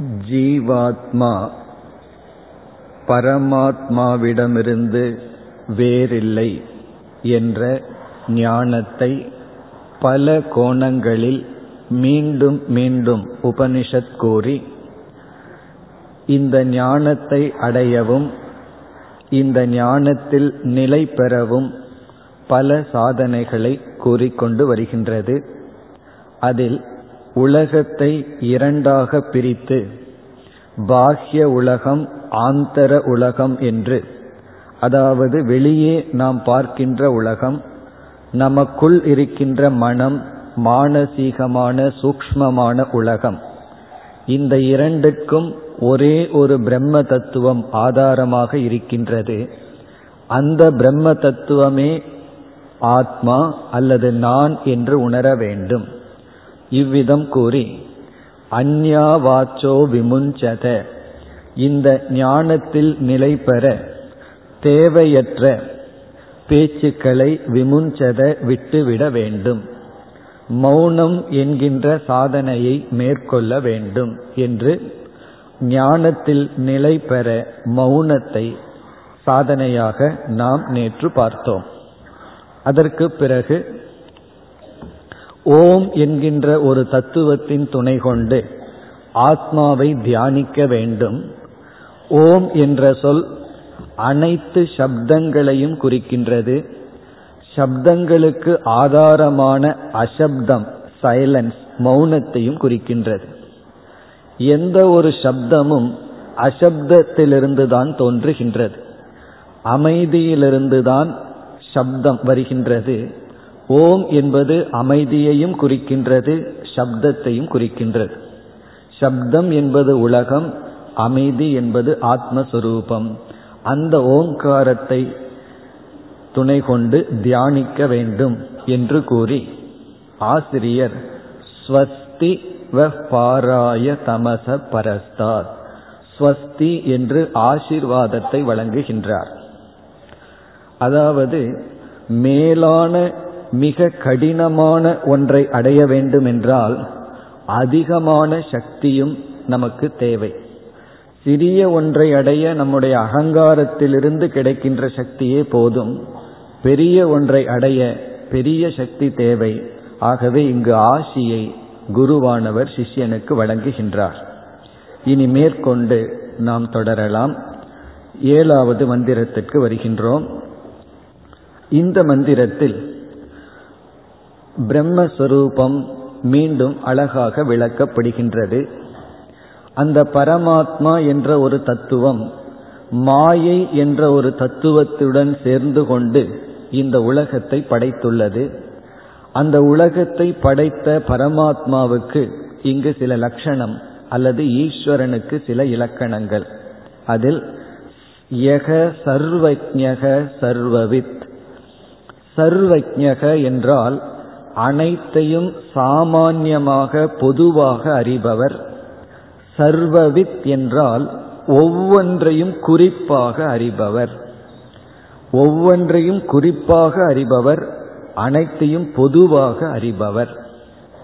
ஜீவாத்மா பரமாத்மாவிடமிருந்து வேறில்லை என்ற ஞானத்தை பல கோணங்களில் மீண்டும் மீண்டும் உபனிஷத் கூறி இந்த ஞானத்தை அடையவும் இந்த ஞானத்தில் நிலை பெறவும் பல சாதனைகளை கூறிக்கொண்டு வருகின்றது. அதில் உலகத்தை இரண்டாக பிரித்து பாஹ்ய உலகம் ஆந்தர உலகம் என்று அதாவது வெளியே நாம் பார்க்கின்ற உலகம் நமக்குள் இருக்கின்ற மனம் மானசீகமான சூக்மமான உலகம். இந்த இரண்டுக்கும் ஒரே ஒரு பிரம்ம தத்துவம் ஆதாரமாக இருக்கின்றது. அந்த பிரம்ம தத்துவமே ஆத்மா அல்லது நான் என்று உணர வேண்டும். இவ்விதம் கூறி அந்யா வாச்சோ விமுஞ்சத இந்த ஞானத்தில் நிலை பெற தேவையற்ற பேச்சுக்களை விமுஞ்சத விட்டுவிட வேண்டும். மௌனம் என்கின்ற சாதனையை மேற்கொள்ள வேண்டும் என்று ஞானத்தில் நிலை பெற மௌனத்தை சாதனையாக நாம் நேற்று பார்த்தோம். அதற்கு பிறகு ஓம் என்கின்ற ஒரு தத்துவத்தின் துணை கொண்டு ஆத்மாவை தியானிக்க வேண்டும். ஓம் என்ற சொல் அனைத்து சப்தங்களையும் குறிக்கின்றது. சப்தங்களுக்கு ஆதாரமான அசப்தம் சைலன்ஸ் மௌனத்தையும் குறிக்கின்றது. எந்த ஒரு சப்தமும் அசப்தத்திலிருந்து தான் தோன்றுகின்றது. அமைதியிலிருந்து தான் சப்தம் வருகின்றது. ஓம் என்பது அமைதியையும் குறிக்கின்றது சப்தத்தையும் குறிக்கின்றது. சப்தம் என்பது உலகம் அமைதி என்பது ஆத்மஸ்வரூபம். அந்த ஓங்காரத்தை துணை கொண்டு தியானிக்க வேண்டும் என்று கூறி ஆசிரியர் ஸ்வஸ்தி வ பாராய தமச பரஸ்தார் ஸ்வஸ்தி என்று ஆசிர்வாதத்தை வழங்குகின்றார். அதாவது மேலான மிக கடினமான ஒன்றை அடைய வேண்டும் என்றால் அதிகமான சக்தியும் நமக்கு தேவை. சிறிய ஒன்றை அடைய நம்முடைய அகங்காரத்திலிருந்து கிடைக்கின்ற சக்தியே போதும். பெரிய ஒன்றை அடைய பெரிய சக்தி தேவை. ஆகவே இங்கு ஆசியை குருவானவர் சிஷ்யனுக்கு வழங்குகின்றார். இனி மேற்கொண்டு நாம் தொடரலாம். ஏழாவது மந்திரத்திற்கு வருகின்றோம். இந்த மந்திரத்தில் பிரம்மஸ்வரூபம் மீண்டும் அழகாக விளக்கப்படுகின்றது. அந்த பரமாத்மா என்ற ஒரு தத்துவம் மாயை என்ற ஒரு தத்துவத்துடன் சேர்ந்து கொண்டு இந்த உலகத்தை படைத்துள்ளது. அந்த உலகத்தை படைத்த பரமாத்மாவுக்கு இங்கு சில லட்சணம் அல்லது ஈஸ்வரனுக்கு சில இலக்கணங்கள். அதில் யக சர்வஜக சர்வவித். சர்வஜக என்றால் அனைத்தையும் சாமான்யமாக பொதுவாக அறிபவர். சர்வவித் என்றால் ஒவ்வொன்றையும் குறிப்பாக அறிபவர். ஒவ்வொன்றையும் குறிப்பாக அறிபவர் அனைத்தையும் பொதுவாக அறிபவர்.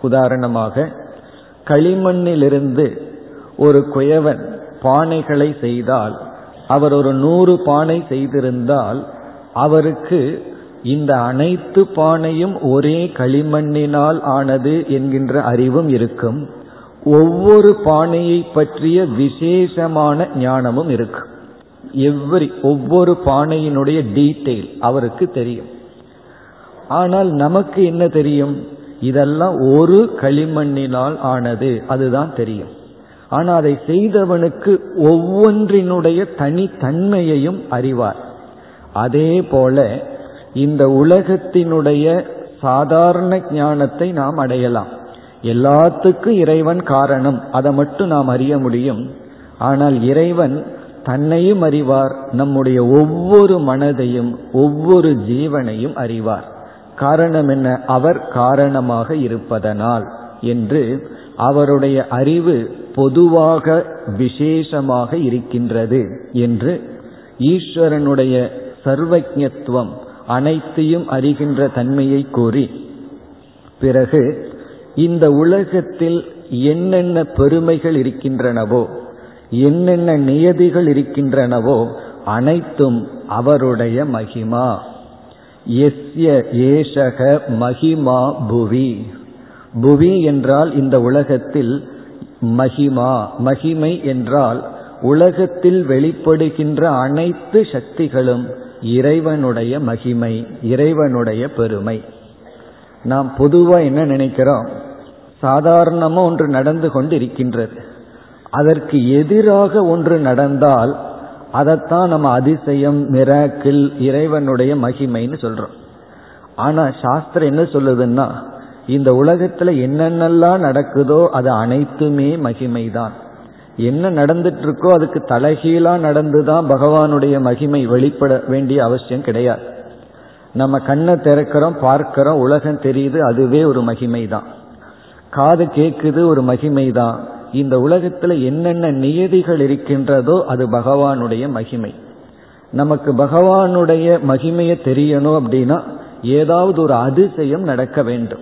உதாரணமாக களிமண்ணிலிருந்து ஒரு குயவன் பானைகளை செய்தால் அவர் ஒரு நூறு பானை செய்திருந்தால் அவருக்கு இந்த அனைத்து பானையும் ஒரே களிமண்ணினால் ஆனது என்கின்ற அறிவும் இருக்கும். ஒவ்வொரு பானையை பற்றிய விசேஷமான ஞானமும் இருக்கும் எவ்வரி ஒவ்வொரு பானையினுடைய டீட்டெயில் அவருக்கு தெரியும். ஆனால் நமக்கு என்ன தெரியும்? இதெல்லாம் ஒரு களிமண்ணினால் ஆனது அதுதான் தெரியும். ஆனால் அதை செய்தவனுக்கு ஒவ்வொன்றினுடைய தனித்தன்மையையும் அறிவார். அதே போல இந்த உலகத்தினுடைய சாதாரண ஞானத்தை நாம் அடையலாம். எல்லாத்துக்கும் இறைவன் காரணம். அதை மட்டும் நாம் அறிய முடியும். ஆனால் இறைவன் தன்னையும் அறிவார். நம்முடைய ஒவ்வொரு மனதையும் ஒவ்வொரு ஜீவனையும் அறிவார். காரணம் என்ன? அவர் காரணமாக இருப்பதனால் என்று அவருடைய அறிவு பொதுவாக விசேஷமாக இருக்கின்றது என்று ஈஸ்வரனுடைய சர்வஜத்துவம் அனைத்தையும் அறிகின்ற தன்மையை கூறி. பிறகு இந்த உலகத்தில் என்னென்ன பெருமைகள் இருக்கின்றனவோ என்னென்ன நியதிகள் இருக்கின்றனவோ அனைத்தும் அவருடைய மகிமா. எஸ்ய ஏஷக மகிமா புவி. புவி என்றால் இந்த உலகத்தில் மகிமா. மகிமை என்றால் உலகத்தில் வெளிப்படுகின்ற அனைத்து சக்திகளும் இறைவனுடைய மகிமை இறைவனுடைய பெருமை. நாம் பொதுவா என்ன நினைக்கிறோம்? சாதாரணமா ஒன்று நடந்து கொண்டு இருக்கின்றது அதற்கு எதிராக ஒன்று நடந்தால் அதைத்தான் நம்ம அதிசயம் மிராக்கிள் இறைவனுடைய மகிமைன்னு சொல்றோம். ஆனா சாஸ்திரம் என்ன சொல்லுதுன்னா இந்த உலகத்துல என்னென்னலாம் நடக்குதோ அது அனைத்துமே மகிமைதான். என்ன நடந்துட்டு இருக்கோ அதுக்கு தலைகீழா நடந்துதான் பகவானுடைய மகிமை வெளிப்பட வேண்டிய அவசியம் கிடையாது. நம்ம கண்ணை திறக்கிறோம் பார்க்கிறோம் உலகம் தெரியுது அதுவே ஒரு மகிமை தான் காது கேட்குது ஒரு மகிமை தான் இந்த உலகத்துல என்னென்ன நியதிகள் இருக்கின்றதோ அது பகவானுடைய மகிமை. நமக்கு பகவானுடைய மகிமையை தெரியணும் அப்படின்னா ஏதாவது ஒரு அதிசயம் நடக்க வேண்டும்.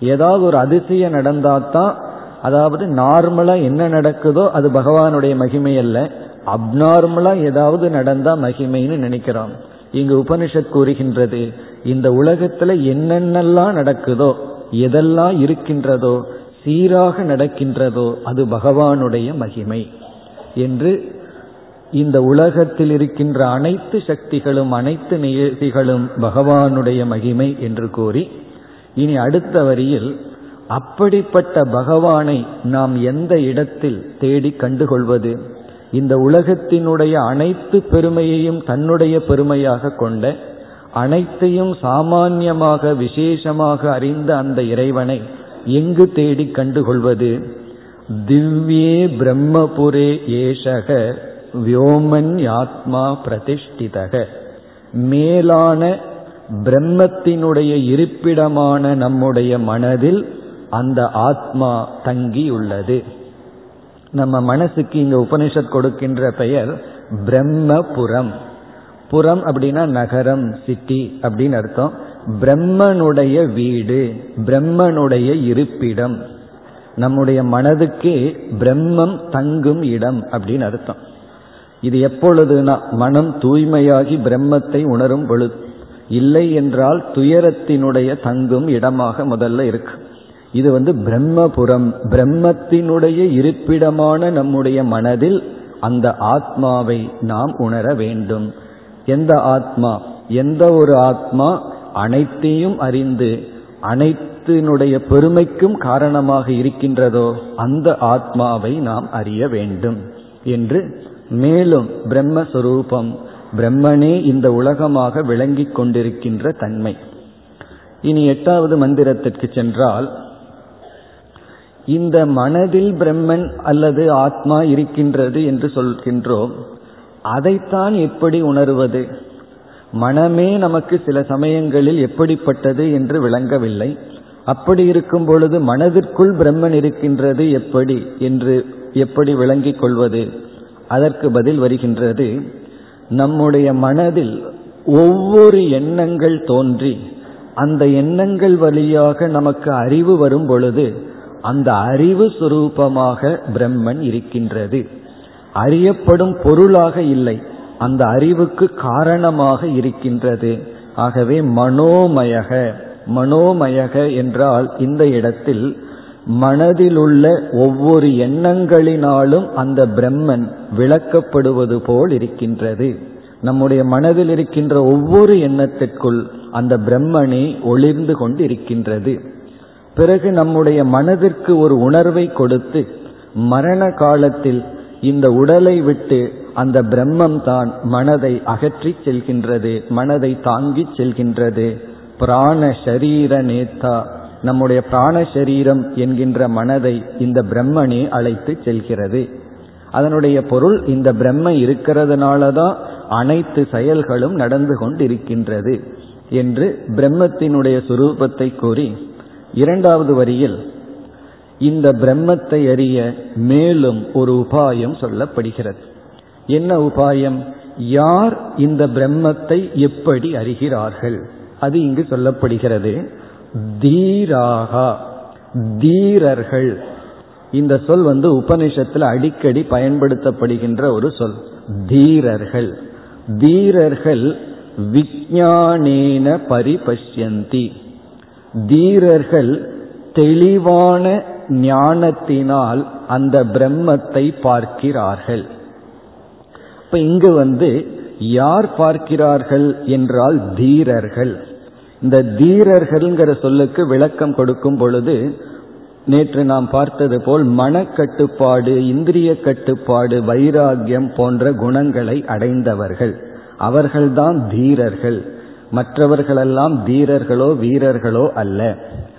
ஏதாவது ஒரு அதிசயம் நடந்தாதான் அதாவது நார்மலா என்ன நடக்குதோ அது பகவானுடைய மகிமை அல்ல அப்நார்மலா ஏதாவது நடந்தா மகிமைன்னு நினைக்கிறோம் இங்கு உபனிஷத் கூறுகின்றது இந்த உலகத்துல என்னென்னலாம் நடக்குதோ எதெல்லாம் இருக்கின்றதோ சீராக நடக்கின்றதோ அது பகவானுடைய மகிமை என்று இந்த உலகத்தில் இருக்கின்ற அனைத்து சக்திகளும் அனைத்து நிகழ்ச்சிகளும் பகவானுடைய மகிமை என்று கூறி இனி அடுத்த வரியில் அப்படிப்பட்ட பகவானை நாம் எந்த இடத்தில் தேடி கண்டுகொள்வது? இந்த உலகத்தினுடைய அனைத்து பெருமையையும் தன்னுடைய பெருமையாக கொண்ட அனைத்தையும் சாமான்யமாக விசேஷமாக அறிந்த அந்த இறைவனை எங்கு தேடி கண்டுகொள்வது? திவ்யே பிரம்மபுரே ஏஷக வியோமன் ஆத்மா பிரதிஷ்டிதக. மேலான பிரம்மத்தினுடைய இருப்பிடமான நம்முடைய மனதில் அந்த ஆத்மா தங்கியுள்ளது. நம்ம மனசுக்கு இங்க உபனிஷத் கொடுக்கின்ற பெயர் பிரம்மபுரம். புறம் அப்படின்னா நகரம் சிட்டி அப்படின்னு அர்த்தம். பிரம்மனுடைய வீடு பிரம்மனுடைய இருப்பிடம். நம்முடைய மனதுக்கே பிரம்மம் தங்கும் இடம் அப்படின்னு அர்த்தம். இது எப்பொழுதுனா மனம் தூய்மையாகி பிரம்மத்தை உணரும் பொழுது. இல்லை என்றால் துயரத்தினுடைய தங்கும் இடமாக முதல்ல இருக்கு. இது வந்து பிரம்மபுரம் பிரம்மத்தினுடைய இருப்பிடமான நம்முடைய மனதில் அந்த ஆத்மாவை நாம் உணர வேண்டும். எந்த ஆத்மா? எந்த ஒரு ஆத்மா அனைத்தையும் அறிந்து அனைத்தினுடைய பெருமைக்கும் காரணமாக இருக்கின்றதோ அந்த ஆத்மாவை நாம் அறிய வேண்டும் என்று மேலும் பிரம்மஸ்வரூபம் பிரம்மனே இந்த உலகமாக விளங்கிக் கொண்டிருக்கின்ற தன்மை. இனி எட்டாவது மந்திரத்திற்கு சென்றால் இந்த மனதில் பிரம்மன் அல்லது ஆத்மா இருக்கின்றது என்று சொல்கின்றோம். அதைத்தான் எப்படி உணர்வது? மனமே நமக்கு சில சமயங்களில் எப்படிப்பட்டது என்று விளங்கவில்லை. அப்படி இருக்கும் பொழுது மனதிற்குள் பிரம்மன் இருக்கின்றது எப்படி என்று எப்படி விளங்கிக் கொள்வது? அதற்கு பதில் வருகின்றது. நம்முடைய மனதில் ஒவ்வொரு எண்ணங்கள் தோன்றி அந்த எண்ணங்கள் வழியாக நமக்கு அறிவு வரும் பொழுது அந்த அறிவு சுரூபமாக பிரம்மன் இருக்கின்றது. அறியப்படும் பொருளாக இல்லை. அந்த அறிவுக்கு காரணமாக இருக்கின்றது. ஆகவே மனோமயக. மனோமயக என்றால் இந்த இடத்தில் மனதிலுள்ள ஒவ்வொரு எண்ணங்களினாலும் அந்த பிரம்மன் விளக்கப்படுவது போல் இருக்கின்றது. நம்முடைய மனதில் இருக்கின்ற ஒவ்வொரு எண்ணத்திற்குள் அந்த பிரம்மனே ஒளிர்ந்து கொண்டு இருக்கின்றது பிறகு நம்முடைய மனதிற்கு ஒரு உணர்வை கொடுத்து மரண காலத்தில் இந்த உடலை விட்டு அந்த பிரம்மம் தான் மனதை அகற்றி செல்கின்றது மனதை தாங்கி செல்கின்றது. பிராண ஷரீர நேத்தா நம்முடைய பிராண சரீரம் என்கின்ற மனதை இந்த பிரம்மனே அழைத்து செல்கிறது. அதனுடைய பொருள் இந்த பிரம்ம இருக்கிறதுனால தான் அனைத்து செயல்களும் நடந்து கொண்டிருக்கின்றது என்று பிரம்மத்தினுடைய சுரூபத்தை கூறி இரண்டாவது வரியில் இந்த பிரம்மத்தை அறிய மேலும் ஒரு உபாயம் சொல்லப்படுகிறது. என்ன உபாயம்? யார் இந்த பிரம்மத்தை எப்படி அறிகிறார்கள்? அது இங்கு சொல்லப்படுகிறது. தீராகா தீரர்கள். இந்த சொல் வந்து உபனிஷத்தில் அடிக்கடி பயன்படுத்தப்படுகின்ற ஒரு சொல். தீரர்கள். தீரர்கள் விஞ்ஞானேன பரிபஷ்யந்தி. தீரர்கள் தெளிவான ஞானத்தினால் அந்த பிரம்மத்தை பார்க்கிறார்கள். இப்ப இங்கு வந்து யார் பார்க்கிறார்கள் என்றால் தீரர்கள். இந்த தீரர்கள்ங்கிற சொல்லுக்கு விளக்கம் கொடுக்கும் பொழுது நேற்று நாம் பார்த்தது போல் மனக்கட்டுப்பாடு இந்திரிய கட்டுப்பாடு வைராகியம் போன்ற குணங்களை அடைந்தவர்கள். அவர்கள்தான் தீரர்கள். மற்றவர்களெல்லாம் தீரர்களோ வீரர்களோ அல்ல.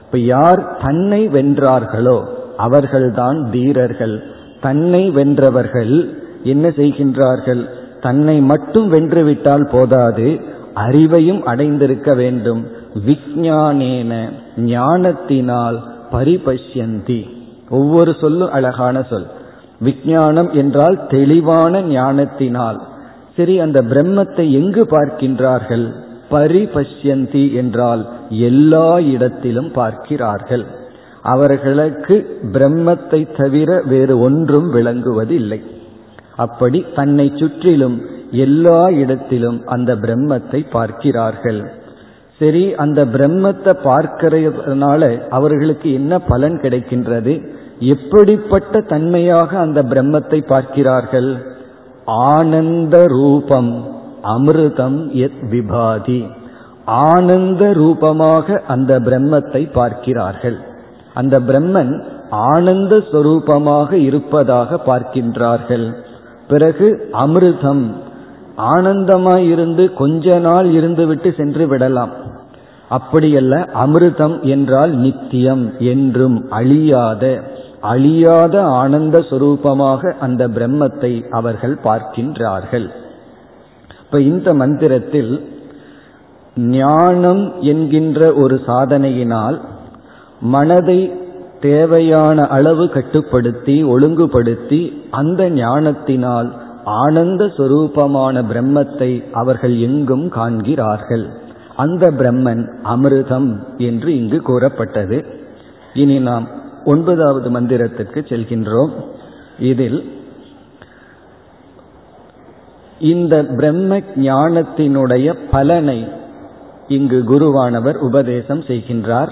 இப்ப யார் தன்னை வென்றார்களோ அவர்கள்தான் தீரர்கள். தன்னை வென்றவர்கள் என்ன செய்கின்றார்கள்? தன்னை மட்டும் வென்றுவிட்டால் போதாது அறிவையும் அடைந்திருக்க வேண்டும். விஜானேன ஞானத்தினால் பரிபஷ்யந்தி. ஒவ்வொரு சொல்லும் அழகான சொல். விஞ்ஞானம் என்றால் தெளிவான ஞானத்தினால். சரி அந்த பிரம்மத்தை எங்கு பார்க்கின்றார்கள்? பரிபஷ்யந்தி என்றால் எல்லா இடத்திலும் பார்க்கிறார்கள். அவர்களுக்கு பிரம்மத்தை தவிர வேறு ஒன்றும் விளங்குவதில்லை. அப்படி தன்னை சுற்றிலும் எல்லா இடத்திலும் அந்த பிரம்மத்தை பார்க்கிறார்கள். சரி அந்த பிரம்மத்தை பார்க்கிறதுனால அவர்களுக்கு என்ன பலன் கிடைக்கின்றது? எப்படிப்பட்ட தன்மையாக அந்த பிரம்மத்தை பார்க்கிறார்கள்? ஆனந்த ரூபம். அமிர்தம் எத் விபாதி. ஆனந்த ரூபமாக அந்த பிரம்மத்தை பார்க்கிறார்கள். அந்த பிரம்மன் ஆனந்த ஸ்வரூபமாக இருப்பதாக பார்க்கின்றார்கள். பிறகு அமிர்தம். ஆனந்தமாய் இருந்து கொஞ்ச நாள் இருந்துவிட்டு சென்று விடலாம். அப்படியல்ல அமிர்தம் என்றால் நித்தியம் என்றும் அழியாத அழியாத ஆனந்த சுரூபமாக அந்த பிரம்மத்தை அவர்கள் பார்க்கின்றார்கள். இப்ப இந்த மந்திரத்தில் ஞானம் என்கின்ற ஒரு சாதனையினால் மனதை தேவையான அளவு கட்டுப்படுத்தி ஒழுங்குபடுத்தி அந்த ஞானத்தினால் ஆனந்த சுரூபமான பிரம்மத்தை அவர்கள் எங்கும் காண்கிறார்கள். அந்த பிரம்மன் அமிர்தம் என்று இங்கு கூறப்பட்டது. இனி நாம் ஒன்பதாவது மந்திரத்திற்கு செல்கின்றோம். இதில் இந்த பிரம்ம ஞானத்தினுடைய பலனை இங்கு குருவானவர் உபதேசம் செய்கின்றார்.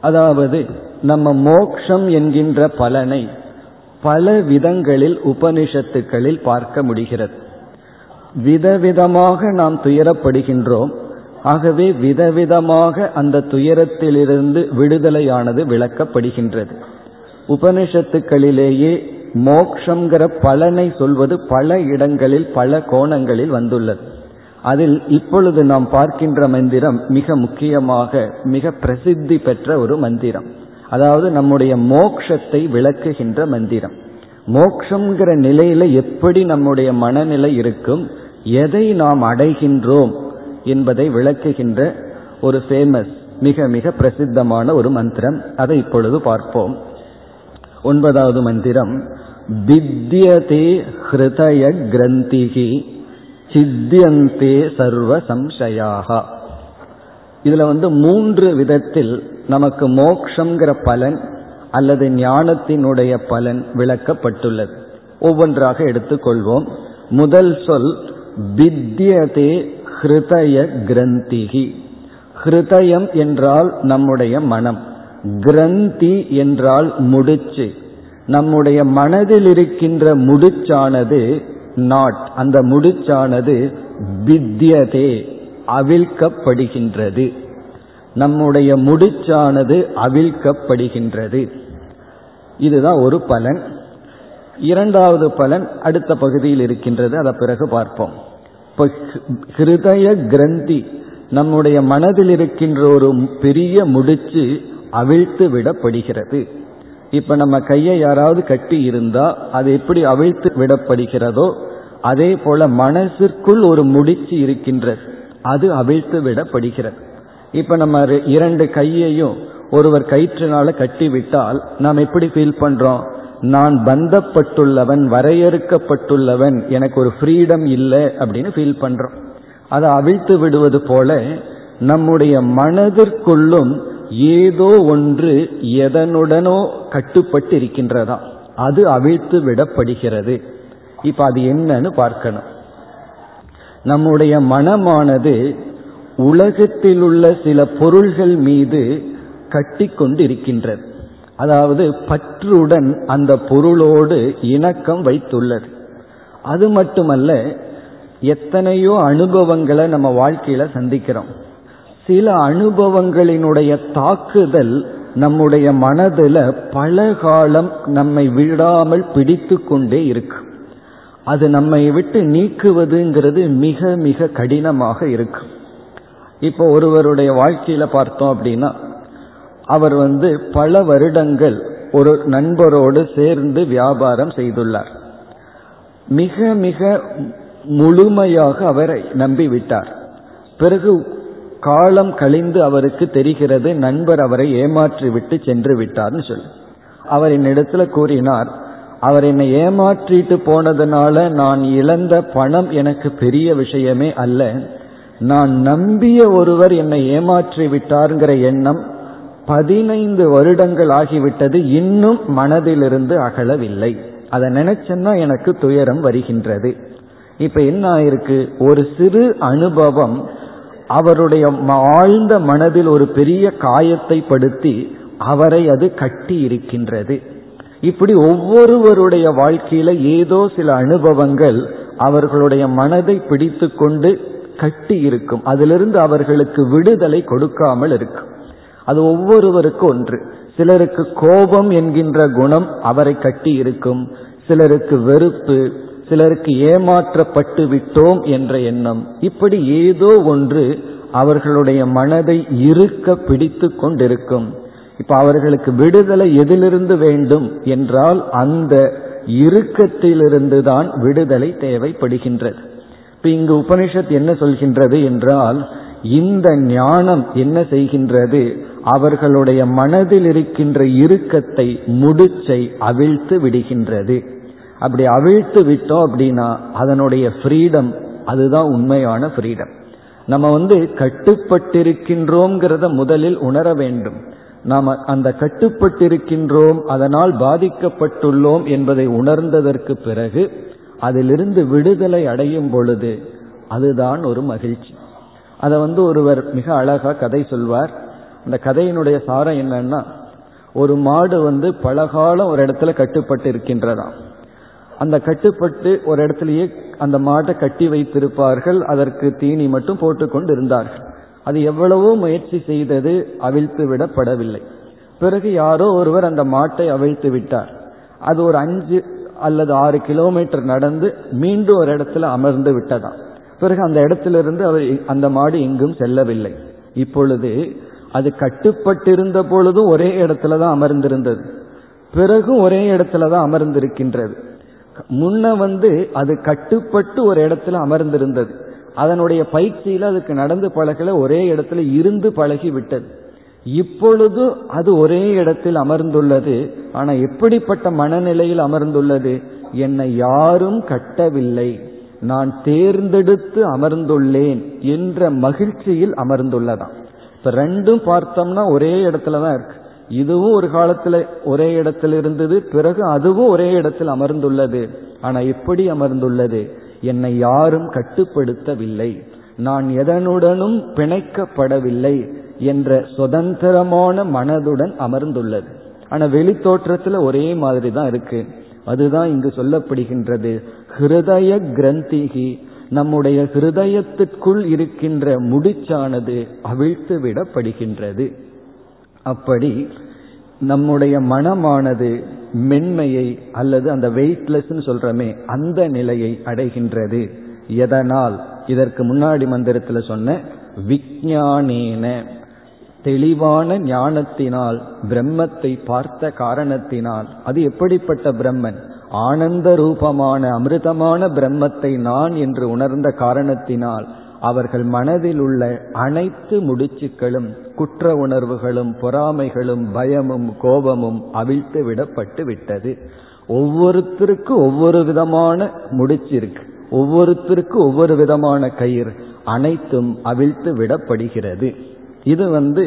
அதாவது நம்ம மோக்ஷம் என்கின்ற பலனை பல விதங்களில் உபனிஷத்துக்களில் பார்க்க முடிகிறது. விதவிதமாக நாம் துயரப்படுகின்றோம். ஆகவே விதவிதமாக அந்த துயரத்திலிருந்து விடுதலையானது விளக்கப்படுகின்றது. உபனிஷத்துக்களிலேயே மோக்ஷங்கிற பலனை சொல்வது பல இடங்களில் பல கோணங்களில் வந்துள்ளது. அதில் இப்பொழுது நாம் பார்க்கின்ற மந்திரம் மிக முக்கியமாக மிக பிரசித்தி பெற்ற ஒரு மந்திரம். அதாவது நம்முடைய மோக்ஷத்தை விளக்குகின்ற மந்திரம். மோக்ஷங்கிற நிலையில எப்படி நம்முடைய மனநிலை இருக்கும் எதை நாம் அடைகின்றோம் என்பதை விளக்குகின்ற ஒரு ஃபேமஸ் மிக மிக பிரசித்தமான ஒரு மந்திரம். அதை இப்பொழுது பார்ப்போம். ஒன்பதாவது மந்திரம் பித்தியதே ஹிருதய கிரந்திகி சித்தியந்தே சர்வ சம்சயாக இதுல வந்து மூன்று விதத்தில் நமக்கு மோக்ஷங்கிற பலன் அல்லது ஞானத்தினுடைய பலன் விளக்கப்பட்டுள்ளது. ஒவ்வொன்றாக எடுத்துக்கொள்வோம். முதல் சொல் பித்தியதே ஹிருதய கிரந்திகி ஹிருதயம் என்றால் நம்முடைய மனம். கிரந்தி என்றால் முடிச்சு. நம்முடைய மனதில் இருக்கின்ற முடிச்சானது நாட் அந்த முடிச்சானது வித்யதே அவிழ்க்கப்படுகின்றது. நம்முடைய முடிச்சானது அவிழ்க்கப்படுகின்றது. இதுதான் ஒரு பலன். இரண்டாவது பலன் அடுத்த பகுதியில் இருக்கின்றது. அதை பிறகு பார்ப்போம். இப்போ ஹிருதய கிரந்தி நம்முடைய மனதில் இருக்கின்ற ஒரு பெரிய முடிச்சு அவிழ்த்து விடப்படுகிறது. இப்ப நம்ம கையை யாராவது கட்டி இருந்தா அது எப்படி அவிழ்த்து விடப்படுகிறதோ அதே போல மனசிற்குள் ஒரு முடிச்சு இருக்கின்றது அது அவிழ்த்து விடப்படுகிறது. இப்ப நம்ம இரண்டு கையையும் ஒருவர் கயிற்றினால கட்டி விட்டால் நாம் எப்படி ஃபீல் பண்றோம்? நான் பந்தப்பட்டுள்ளவன் வரையறுக்கப்பட்டுள்ளவன் எனக்கு ஒரு ஃப்ரீடம் இல்லை அப்படின்னு ஃபீல் பண்றோம். அதை அவிழ்த்து விடுவது போல நம்முடைய மனதிற்குள்ளும் ஏதோ ஒன்று எதனுடனோ கட்டுப்பட்டு இருக்கின்றதா அது அவிழ்த்து விடப்படுகிறது. இப்ப அது என்னன்னு பார்க்கணும். நம்முடைய மனமானது உலகத்தில் உள்ள சில பொருள்கள் மீது கட்டி கொண்டு இருக்கின்றது அதாவது பற்றுடன் அந்த பொருளோடு இணக்கம் வைத்துள்ளது. அது மட்டுமல்ல எத்தனையோ அனுபவங்களை நம்ம வாழ்க்கையில சந்திக்கிறோம். சில அனுபவங்களினுடைய தாக்குதல் நம்முடைய மனதில் பல காலம் நம்மை விடாமல் பிடித்து கொண்டே இருக்கு. அது நம்மை விட்டு நீக்குவதுங்கிறது மிக மிக கடினமாக இருக்கும் இப்போ ஒருவருடைய வாழ்க்கையில பார்த்தோம் அப்படின்னா அவர் வந்து பல வருடங்கள் ஒரு நண்பரோடு சேர்ந்து வியாபாரம் செய்துள்ளார். மிக மிக முழுமையாக அவரை நம்பிவிட்டார். பிறகு காலம் கழிந்து அவருக்கு தெரிகிறது நண்பர் அவரை ஏமாற்றி விட்டு சென்று விட்டார்னு சொல்லி. அவர் என்னிடத்துல கூறினார் அவர் என்னை ஏமாற்றிட்டு போனதுனால நான் இழந்த பணம் எனக்கு பெரிய விஷயமே அல்ல. நான் நம்பிய ஒருவர் என்னை ஏமாற்றி விட்டார்ங்கிற எண்ணம் பதினைந்து வருடங்கள் ஆகிவிட்டது இன்னும் மனதிலிருந்து அகலவில்லை. அதை நினைச்சேன்னா எனக்கு துயரம் வருகின்றது. இப்ப என்ன ஆயிருக்கு? ஒரு சிறு அனுபவம் அவருடைய ஆழ்ந்த மனதில் ஒரு பெரிய காயத்தை படுத்தி அவரை அது கட்டி இருக்கின்றது. இப்படி ஒவ்வொருவருடைய வாழ்க்கையில ஏதோ சில அனுபவங்கள் அவர்களுடைய மனதை பிடித்து கொண்டு கட்டி இருக்கும். அதிலிருந்து அவர்களுக்கு விடுதலை கொடுக்காமல் இருக்கும். அது ஒவ்வொருவருக்கும் ஒன்று. சிலருக்கு கோபம் என்கின்ற குணம் அவரை கட்டி இருக்கும். சிலருக்கு வெறுப்பு சிலருக்கு ஏமாற்றப்பட்டு விட்டோம் என்ற எண்ணம். இப்படி ஏதோ ஒன்று அவர்களுடைய மனதை இருக்க பிடித்து கொண்டிருக்கும். இப்ப அவர்களுக்கு விடுதலை எதிலிருந்து வேண்டும் என்றால் அந்த இறுக்கத்திலிருந்து தான் விடுதலை தேவைப்படுகின்றது. இப்ப இங்கு உபனிஷத் என்ன சொல்கின்றது என்றால் இந்த ஞானம் என்ன செய்கின்றது? அவர்களுடைய மனதில் இருக்கின்ற இறுக்கத்தை முடிச்சை அவிழ்த்து விடுகின்றது. அப்படி அவிழ்த்து விட்டோம் அப்படின்னா அதனுடைய ஃப்ரீடம் அதுதான் உண்மையான ஃப்ரீடம் நம்ம வந்து கட்டுப்பட்டிருக்கின்றோங்கிறத முதலில் உணர வேண்டும். நாம் அந்த கட்டுப்பட்டிருக்கின்றோம் அதனால் பாதிக்கப்பட்டுள்ளோம் என்பதை உணர்ந்ததற்கு பிறகு அதிலிருந்து விடுதலை அடையும் பொழுது அதுதான் ஒரு மகிழ்ச்சி. அதை வந்து ஒருவர் மிக அழகா கதை சொல்வார். அந்த கதையினுடைய சாரம் என்னன்னா ஒரு மாடு வந்து பலகாலம் ஒரு இடத்துல கட்டுப்பட்டு இருக்கின்றதாம் அந்த கட்டுப்பட்டு ஒரு இடத்துலயே அந்த மாட்டை கட்டி வைத்திருப்பார்கள். அதற்கு தீனி மட்டும் போட்டுக்கொண்டு இருந்தார்கள் அது எவ்வளவோ முயற்சி செய்தது அவிழ்த்து விடப்படவில்லை. பிறகு யாரோ ஒருவர் அந்த மாட்டை அவிழ்த்து விட்டார். அது ஒரு அஞ்சு அல்லது ஆறு கிலோமீட்டர் நடந்து மீண்டும் ஒரு இடத்துல அமர்ந்து விட்டதாம். பிறகு அந்த இடத்திலிருந்து அவர் அந்த மாடு எங்கும் செல்லவில்லை. இப்பொழுது அது கட்டுப்பட்டிருந்த பொழுதும் ஒரே இடத்துல தான் அமர்ந்திருந்தது. பிறகும் ஒரே இடத்துல தான் அமர்ந்திருக்கின்றது. முன்ன வந்து அது கட்டுப்பட்டு ஒரு இடத்துல அமர்ந்திருந்தது. அதனுடைய பயிற்சியில அதுக்கு நடந்து பழகல ஒரே இடத்துல இருந்து பழகி விட்டது. இப்பொழுது அது ஒரே இடத்தில் அமர்ந்துள்ளது. ஆனா எப்படிப்பட்ட மனநிலையில் அமர்ந்துள்ளது? என்னை யாரும் கட்டவில்லை. நான் தேர்ந்தெடுத்து அமர்ந்துள்ளேன் என்ற மகிழ்ச்சியில் அமர்ந்துள்ளதாம். இப்ப ரெண்டும் பார்த்தோம்னா ஒரே இடத்துல தான் இருக்கு. இதுவும் ஒரு காலத்துல ஒரே இடத்தில் இருந்தது பிறகு அதுவும் ஒரே இடத்தில் அமர்ந்துள்ளது. ஆனா எப்படி அமர்ந்துள்ளது. என்னை யாரும் கட்டுப்படுத்தவில்லை. நான் எதனுடனும் பிணைக்கப்படவில்லை என்ற சுதந்திரமான மனதுடன் அமர்ந்துள்ளது. ஆனா வெளி தோற்றத்துல ஒரே மாதிரி தான் இருக்கு. அதுதான் இங்கு சொல்லப்படுகின்றது. ஹிருதய கிரந்திகி நம்முடைய ஹிருதயத்திற்குள் இருக்கின்ற முடிச்சானது அவிழ்த்து விடப்படுகின்றது அப்படி நம்முடைய மனமானது மென்மையை அல்லது அந்த வெயிட்லெஸ் சொல்றமே அந்த நிலையை அடைகின்றது. எதனால்? இதற்கு முன்னாடி மந்திரத்தில் சொன்ன விஜானேன தெளிவான ஞானத்தினால் பிரம்மத்தை பார்த்த காரணத்தினால். அது எப்படிப்பட்ட பிரம்மன்? ஆனந்த ரூபமான அமிர்தமான பிரம்மத்தை நான் என்று உணர்ந்த காரணத்தினால். அவர்கள் மனதில் உள்ள அனைத்து முடிச்சுக்களும் குற்ற உணர்வுகளும் பொறாமைகளும் பயமும் கோபமும் அவிழ்த்து விடப்பட்டு விட்டது. ஒவ்வொருத்தருக்கு ஒவ்வொரு விதமான முடிச்சிருக்கு. ஒவ்வொருத்தருக்கு ஒவ்வொரு விதமான கயிறு. அனைத்தும் அவிழ்த்து விடப்படுகிறது. இது வந்து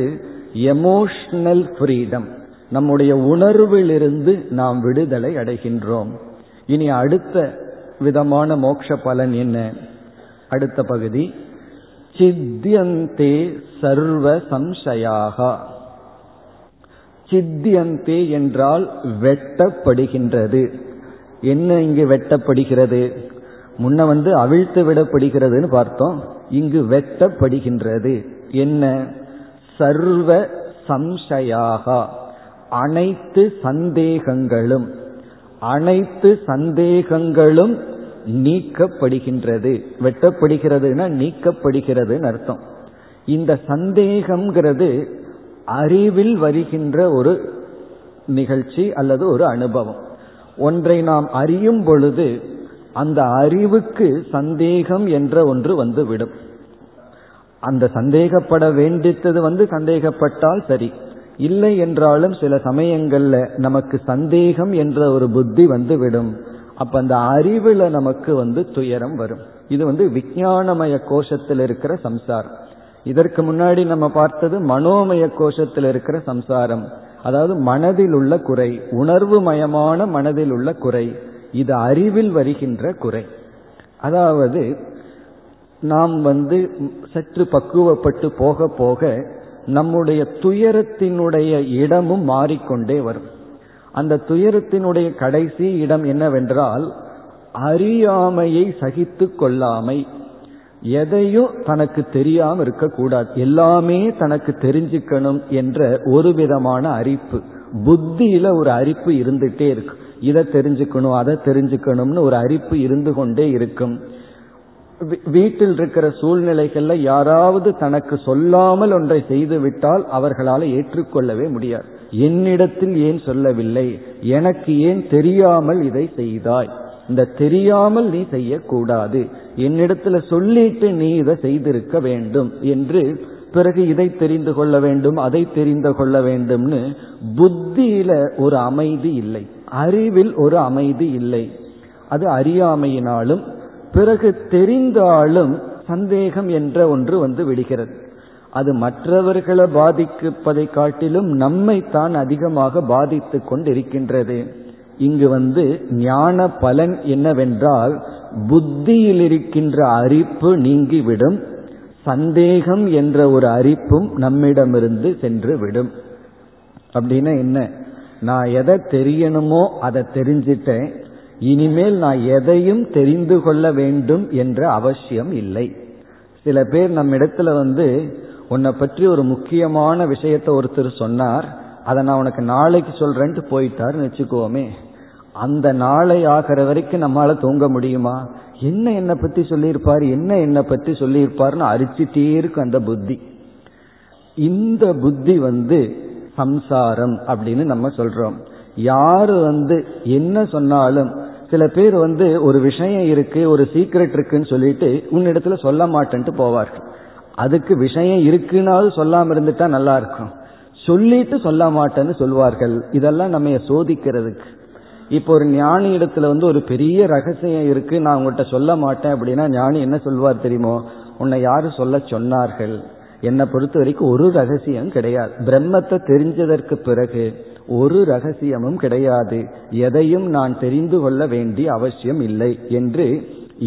எமோஷனல் ஃப்ரீடம் நம்முடைய உணர்விலிருந்து நாம் விடுதலை அடைகின்றோம். இனி அடுத்த விதமான மோட்ச பலன் என்ன? அடுத்த பகுதி. சித்தியந்தே சர்வ சம்சயாகா. சித்தியந்தே என்றால் வெட்டப்படுகின்றது. என்ன இங்கு வெட்டப்படுகிறது? முன்ன வந்து அவிழ்த்து விடப்படுகிறதுன்னு பார்த்தோம். இங்கு வெட்டப்படுகின்றது. என்ன? சர்வ சம்சயாகா. அனைத்து சந்தேகங்களும். அனைத்து சந்தேகங்களும் நீக்கப்படுகின்றது. வெட்டப்படுகிறதுனா நீக்கப்படுகிறதுன்னு அர்த்தம். இந்த சந்தேகம்ங்கிறது அறிவில் வருகின்ற ஒரு நிகழ்ச்சி அல்லது ஒரு அனுபவம். ஒன்றை நாம் அறியும் பொழுது அந்த அறிவுக்கு சந்தேகம் என்ற ஒன்று வந்துவிடும். அந்த சந்தேகப்பட வேண்டித்தது வந்து சந்தேகப்பட்டால் சரி. இல்லை என்றாலும் சில சமயங்கள்ல நமக்கு சந்தேகம் என்ற ஒரு புத்தி வந்து விடும் அப்ப அந்த அறிவுல நமக்கு வந்து துயரம் வரும். இது வந்து விஞ்ஞானமய கோஷத்தில் இருக்கிற சம்சாரம். இதற்கு முன்னாடி நம்ம பார்த்தது மனோமய கோஷத்தில் இருக்கிற சம்சாரம். அதாவது மனதில் உள்ள குறை உணர்வு மயமான மனதில் உள்ள குறை இது அறிவில் வருகின்ற குறை. அதாவது நாம் வந்து சற்று பக்குவப்பட்டு போக போக நம்முடைய துயரத்தினுடைய இடமும் மாறிக்கொண்டே வரும். அந்த துயரத்தினுடைய கடைசி இடம் என்னவென்றால் அறியாமையை சகித்து கொள்ளாமை. எதையும் தனக்கு தெரியாம இருக்கக்கூடாது. எல்லாமே தனக்கு தெரிஞ்சுக்கணும் என்ற ஒரு விதமான அரிப்பு புத்தியில ஒரு அரிப்பு இருந்துட்டே இருக்கு. இதை தெரிஞ்சுக்கணும் அதை தெரிஞ்சுக்கணும்னு ஒரு அரிப்பு இருந்து கொண்டே இருக்கும். வீட்டில் இருக்கிற சூழ்நிலைகள்ல யாராவது தனக்கு சொல்லாமல் ஒன்றை செய்து விட்டால் அவர்களால் ஏற்றுக்கொள்ளவே முடியாது. என்னிடத்தில் ஏன் சொல்லவில்லை? எனக்கு ஏன் தெரியாமல் இதை செய்தாய்? இந்த தெரியாமல் நீ செய்யக்கூடாது. என்னிடத்துல சொல்லிட்டு நீ இதை செய்திருக்க வேண்டும் என்று பிறகு இதை தெரிந்து கொள்ள வேண்டும் அதை தெரிந்து கொள்ள வேண்டும்னு புத்தியில ஒரு அமைதி இல்லை. அறிவில் ஒரு அமைதி இல்லை. அது அறியாமையினாலும் பிறகு தெரிந்தாலும் சந்தேகம் என்ற ஒன்று வந்து விடுகிறது. அது மற்றவர்களை பாதிப்பதை காட்டிலும் நம்மை தான் அதிகமாக பாதித்து கொண்டிருக்கின்றது. இங்கு வந்து ஞான பலன் என்னவென்றால் புத்தியில் இருக்கின்ற அரிப்பு நீங்கிவிடும் சந்தேகம் என்ற ஒரு அரிப்பும் நம்மிடமிருந்து சென்று விடும் அப்படின்னா என்ன? நான் எதை தெரியணுமோ அதை தெரிஞ்சிட்டேன் இனிமேல் நான் எதையும் தெரிந்து கொள்ள வேண்டும் என்ற அவசியம் இல்லை. சில பேர் நம்ம இடத்துல வந்து உன்னை பற்றி ஒரு முக்கியமான விஷயத்த ஒருத்தர் சொன்னார் அதை நான் உனக்கு நாளைக்கு சொல்றேன்ட்டு போயிட்டாருன்னு வச்சுக்கோமே. அந்த நாளை ஆகிற வரைக்கும் நம்மளால தூங்க முடியுமா? என்ன என்னை பத்தி சொல்லியிருப்பார்? என்ன என்னை பத்தி சொல்லியிருப்பார்னு அரிச்சிட்டே இருக்கும் அந்த புத்தி. இந்த புத்தி வந்து சம்சாரம் அப்படின்னு நம்ம சொல்றோம். யாரு வந்து என்ன சொன்னாலும் சில பேர் வந்து ஒரு விஷயம் இருக்கு ஒரு சீக்ரெட் இருக்குன்னு சொல்லிட்டு உன்னிடத்துல சொல்ல மாட்டேன்ட்டு போவார்கள். அதுக்கு விஷயம் இருக்குன்னாவது சொல்லாம இருந்துட்டா நல்லா இருக்கும். சொல்லிட்டு சொல்ல மாட்டேன்னு சொல்வார்கள். இதெல்லாம் நம்ம சோதிக்கிறதுக்கு. இப்போ ஒரு ஞானி இடத்துல வந்து ஒரு பெரிய ரகசியம் இருக்கு நான் உங்கள்கிட்ட சொல்ல மாட்டேன் அப்படின்னா ஞானி என்ன சொல்வார் தெரியுமோ? உன்னை யாரு சொல்ல சொன்னார்கள்? என்னை பொறுத்த வரைக்கும் ஒரு ரகசியம் கிடையாது. பிரம்மத்தை தெரிஞ்சதற்கு பிறகு ஒரு ரகசியமும் கிடையாது. எதையும் நான் தெரிந்து கொள்ள வேண்டிய அவசியம் இல்லை என்று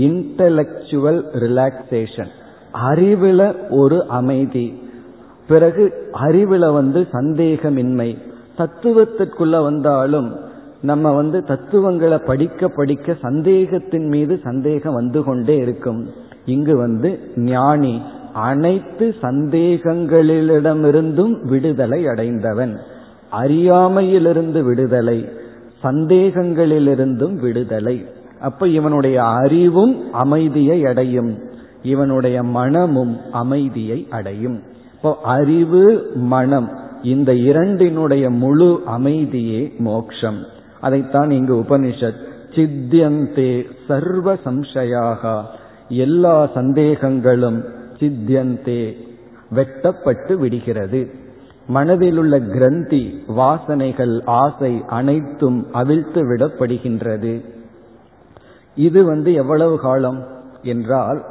இன்டலெக்சுவல் ரிலாக்ஸேஷன் அறிவுல ஒரு அமைதி. பிறகு அறிவுல வந்து சந்தேகமின்மை. தத்துவத்திற்குள்ள வந்தாலும் நம்ம வந்து தத்துவங்களை படிக்க படிக்க சந்தேகத்தின் மீது சந்தேகம் வந்து கொண்டே இருக்கும். இங்கு வந்து ஞானி அனைத்து சந்தேகங்களிடமிருந்தும் விடுதலை அடைந்தவன். அறியாமையிலிருந்து விடுதலை சந்தேகங்களிலிருந்தும் விடுதலை. அப்ப இவனுடைய அறிவும் அமைதியை அடையும். இவனுடைய மனமும் அமைதியை அடையும். இப்போ அறிவு மனம் இந்த இரண்டினுடைய முழு அமைதியே மோக்ஷம். அதைத்தான் இங்கு உபனிஷத் சித்தியந்தே சர்வ சம்சயாக. எல்லா சந்தேகங்களும் சித்தியந்தே வெட்டப்பட்டு விடுகிறது. மனதில் உள்ள கிரந்தி வாசனைகள் ஆசை அனைத்தும் அவிழ்த்து விடப்படுகின்றது. இது வந்து எவ்வளவு காலம்? என்றால்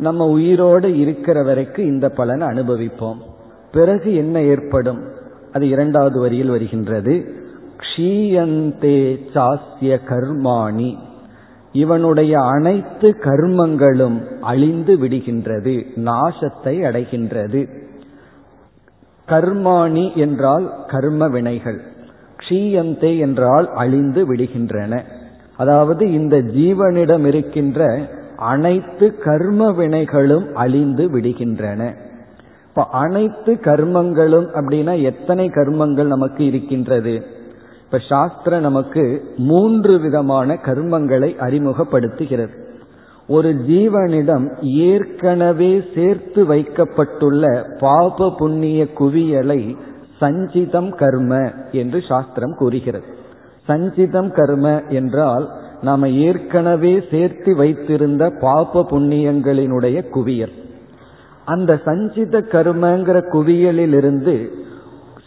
நம்ம உயிரோடு இருக்கிற வரைக்கும் இந்த பலனை அனுபவிப்போம். பிறகு என்ன ஏற்படும்? அது இரண்டாவது வரியில் வருகின்றது. க்ஷீயந்தே சாஸ்ய கர்மாணி. இவனுடைய அனைத்து கர்மங்களும் அழிந்து விடுகின்றது நாசத்தை அடைகின்றது. கர்மாணி என்றால் கர்ம வினைகள். க்ஷீயந்தே என்றால் அழிந்து விடுகின்றன. அதாவது இந்த ஜீவனிடம் இருக்கின்ற அனைத்து கர்ம வினைகளும் அழிந்து விடுகின்றன. இப்ப அனைத்து கர்மங்களும் அப்படின்னா எத்தனை கர்மங்கள் நமக்கு இருக்கின்றது? இப்ப சாஸ்திரம் நமக்கு மூன்று விதமான கர்மங்களை அறிமுகப்படுத்துகிறது. ஒரு ஜீவனிடம் ஏற்கனவே சேர்த்து வைக்கப்பட்டுள்ள பாப புண்ணிய குவியலை சஞ்சிதம் கர்ம என்று சாஸ்திரம் கூறுகிறது. சஞ்சிதம் கர்ம என்றால் நாம ஏற்கனவே சேர்த்து வைத்திருந்த பாப புண்ணியங்களினுடைய குவியல். அந்த சஞ்சித கர்மங்கிற குவியலிலிருந்து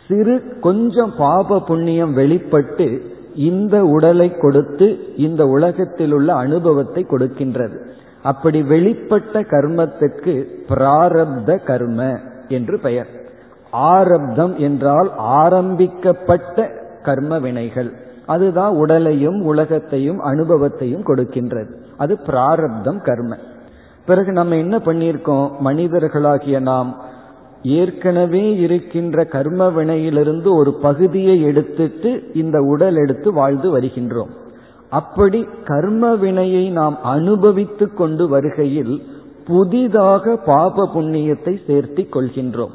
சிறு கொஞ்சம் பாப புண்ணியம் வெளிப்பட்டு இந்த உடலை கொடுத்து இந்த உலகத்தில் உள்ள அனுபவத்தை கொடுக்கின்றது. அப்படி வெளிப்பட்ட கர்மத்துக்கு பிராரப்த கர்ம என்று பெயர். ஆரப்தம் என்றால் ஆரம்பிக்கப்பட்ட கர்ம வினைகள். அதுதான் உடலையும் உலகத்தையும் அனுபவத்தையும் கொடுக்கின்றது. அது பிராரப்தம் கர்ம. பிறகு நம்ம என்ன பண்ணியிருக்கோம்? மனிதர்களாகிய நாம் ஏற்கனவே இருக்கின்ற கர்ம வினையிலிருந்து ஒரு பகுதியை எடுத்துட்டு இந்த உடல் எடுத்து வாழ்ந்து வருகின்றோம். அப்படி கர்ம வினையை நாம் அனுபவித்து கொண்டு வருகையில் புதிதாக பாப புண்ணியத்தை சேர்த்தி கொள்கின்றோம்.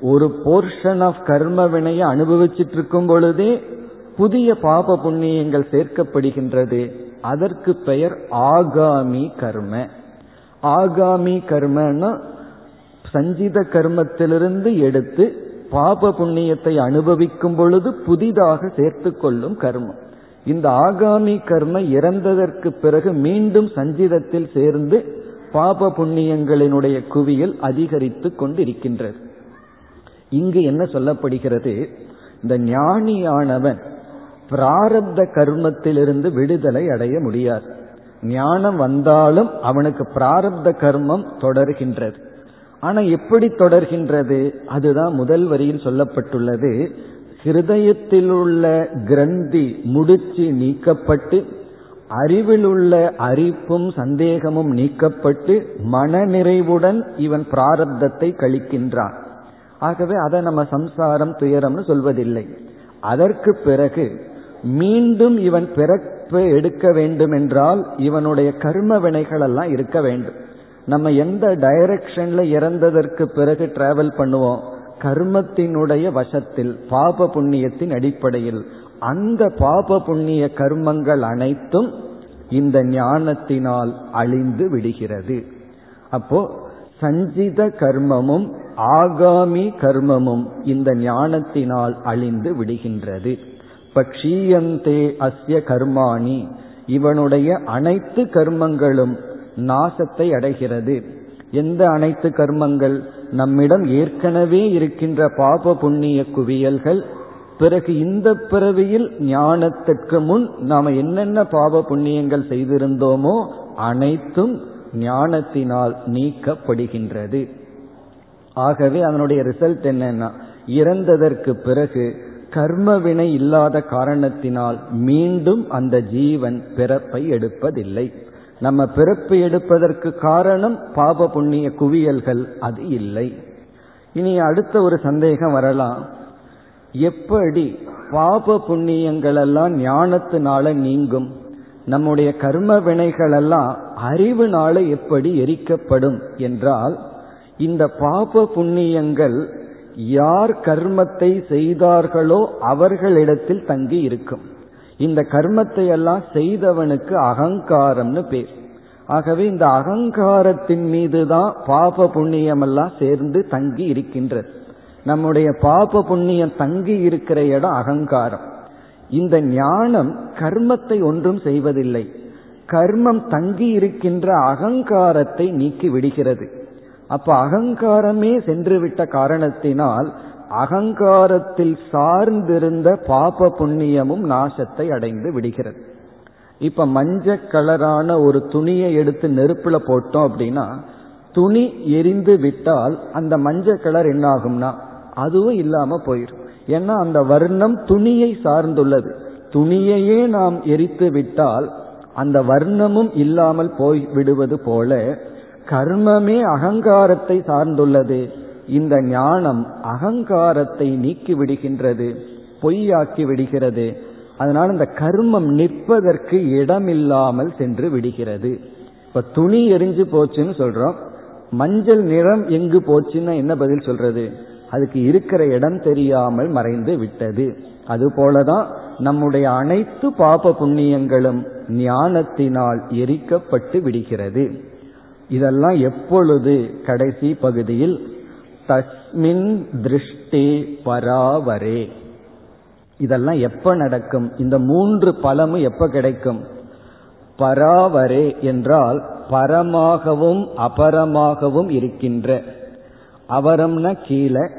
ஒரு போர்ஷன் ஆஃப் கர்ம வினையை அனுபவிச்சுட்டு இருக்கும் பொழுதே புதிய பாப புண்ணியங்கள் சேர்க்கப்படுகின்றது. அதற்கு பெயர் ஆகாமி கர்ம. ஆகாமி கர்மன்னா சஞ்சித கர்மத்திலிருந்து எடுத்து பாப புண்ணியத்தை அனுபவிக்கும் பொழுது புதிதாக சேர்த்து கொள்ளும் கர்மம். இந்த ஆகாமி கர்ம இறந்ததற்கு பிறகு மீண்டும் சஞ்சிதத்தில் சேர்ந்து பாப புண்ணியங்களினுடைய குவியல் அதிகரித்து கொண்டிருக்கின்றது. இங்கு என்ன சொல்லப்படுகிறது? இந்த ஞானியானவன் பிராரப்த கர்மத்திலிருந்து விடுதலை அடைய முடியாது. ஞானம் வந்தாலும் அவனுக்கு பிராரப்த கர்மம் தொடர்கின்றது. ஆனா எப்படி தொடர்கின்றது? அதுதான் முதல் வரியில் சொல்லப்பட்டுள்ளது. ஹிருதயத்தில் உள்ள கிரந்தி முடிச்சு நீக்கப்பட்டு அறிவில் உள்ள அரிப்பும் சந்தேகமும் நீக்கப்பட்டு மனநிறைவுடன் இவன் பிராரப்தத்தை கழிக்கின்றான். ஆகவே அதை நம்ம சம்சாரம் துயரம்னு சொல்வதில்லை. அதற்கு பிறகு மீண்டும் இவன் பிறப்பு எடுக்க வேண்டும் என்றால் இவனுடைய கர்ம வினைகள் எல்லாம் இருக்க வேண்டும். நம்ம எந்த டைரக்ஷன்ல இறந்ததற்கு பிறகு டிராவல் பண்ணுவோம்? கர்மத்தினுடைய வசத்தில் பாப புண்ணியத்தின் அடிப்படையில். அந்த பாப புண்ணிய கர்மங்கள் அனைத்தும் இந்த ஞானத்தினால் அழிந்து விடுகிறது. அப்போ சஞ்சித கர்மமும் ஆகாமி கர்மமும் இந்த ஞானத்தினால் அழிந்து விடுகின்றது. பக்ஷீயந்தே அஸ்ய கர்மாணி. இவனுடைய அனைத்து கர்மங்களும் நாசத்தை அடைகிறது. எந்த அனைத்து கர்மங்கள்? நம்மிடம் ஏற்கனவே இருக்கின்ற பாப புண்ணிய குவியல்கள். பிறகு இந்த பிறவியில் ஞானத்திற்கு முன் நாம என்னென்ன பாப புண்ணியங்கள் செய்திருந்தோமோ அனைத்தும் ஞானத்தினால் நீக்கப்படுகின்றது. ஆகவே அதனுடைய ரிசல்ட் என்னன்னா இறந்ததற்கு பிறகு கர்ம வினை இல்லாத காரணத்தினால் மீண்டும் அந்த ஜீவன் பிறப்பை எடுப்பதில்லை. நம்ம பிறப்பு எடுப்பதற்கு காரணம் பாப புண்ணிய குவியல்கள் அது இல்லை. இனி அடுத்த ஒரு சந்தேகம் வரலாம். எப்படி பாப புண்ணியங்கள் எல்லாம் ஞானத்தினால நீங்கும்? நம்முடைய கர்ம வினைகள் எல்லாம் அறிவுனால எப்படி எரிக்கப்படும்? என்றால் இந்த பாப புண்ணியங்கள் யார் கர்மத்தை செய்தார்களோ அவர்களிடத்தில் தங்கி இருக்கும். இந்த கர்மத்தை எல்லாம் செய்தவனுக்கு அகங்காரம்னு பேர். ஆகவே இந்த அகங்காரத்தின் மீது தான் பாப புண்ணியம் எல்லாம் சேர்ந்து தங்கி இருக்கின்றது. நம்முடைய பாப புண்ணியம் தங்கி இருக்கிற இடம் அகங்காரம். இந்த ஞானம் கர்மத்தை ஒன்றும் செய்வதில்லை. கர்மம் தங்கி இருக்கின்ற அகங்காரத்தை நீக்கி விடுகிறது. அப்ப அகங்காரமே சென்றுவிட்ட காரணத்தினால் அகங்காரத்தில் சார்ந்திருந்த பாப புண்ணியமும் நாசத்தை அடைந்து விடுகிறது. இப்ப மஞ்சள் கலரான ஒரு துணியை எடுத்து நெருப்புல போட்டோம் அப்படின்னா துணி எரிந்து விட்டால் அந்த மஞ்சள் கலர் என்ன ஆகும்னா அதுவும் இல்லாம போயிடும் ஏன்னா அந்த வர்ணம் துணியை சார்ந்துள்ளது. துணியையே நாம் எரித்து விட்டால் அந்த வர்ணமும் இல்லாமல் போய் விடுவது போல கர்மமே அகங்காரத்தை சார்ந்துள்ளது. இந்த ஞானம் அகங்காரத்தை நீக்கி விடுகின்றது பொய்யாக்கி விடுகிறது. அதனால் இந்த கர்மம் நிற்பதற்கு இடமில்லாமல் சென்று விடுகிறது. இப்ப துணி எரிஞ்சு போச்சுன்னு சொல்றோம். மஞ்சள் நிறம் எங்கு போச்சுன்னா என்ன பதில் சொல்றது? அதுக்கு இருக்கிற இடம் தெரியாமல் மறைந்து விட்டது. அதுபோலதான் நம்முடைய அனைத்து பாப புண்ணியங்களும் ஞானத்தினால் எரிக்கப்பட்டு விடுகிறது. இதெல்லாம் எப்பொழுது கடைசி பகுதியில்? தஸ்மின் திருஷ்டே பராவரே. இதெல்லாம் எப்ப நடக்கும்? இந்த மூன்று பலமும் எப்ப கிடைக்கும்? பராவரே என்றால் பரமாகவும் அபரமாகவும் இருக்கின்ற. அவரம்னா கீழே.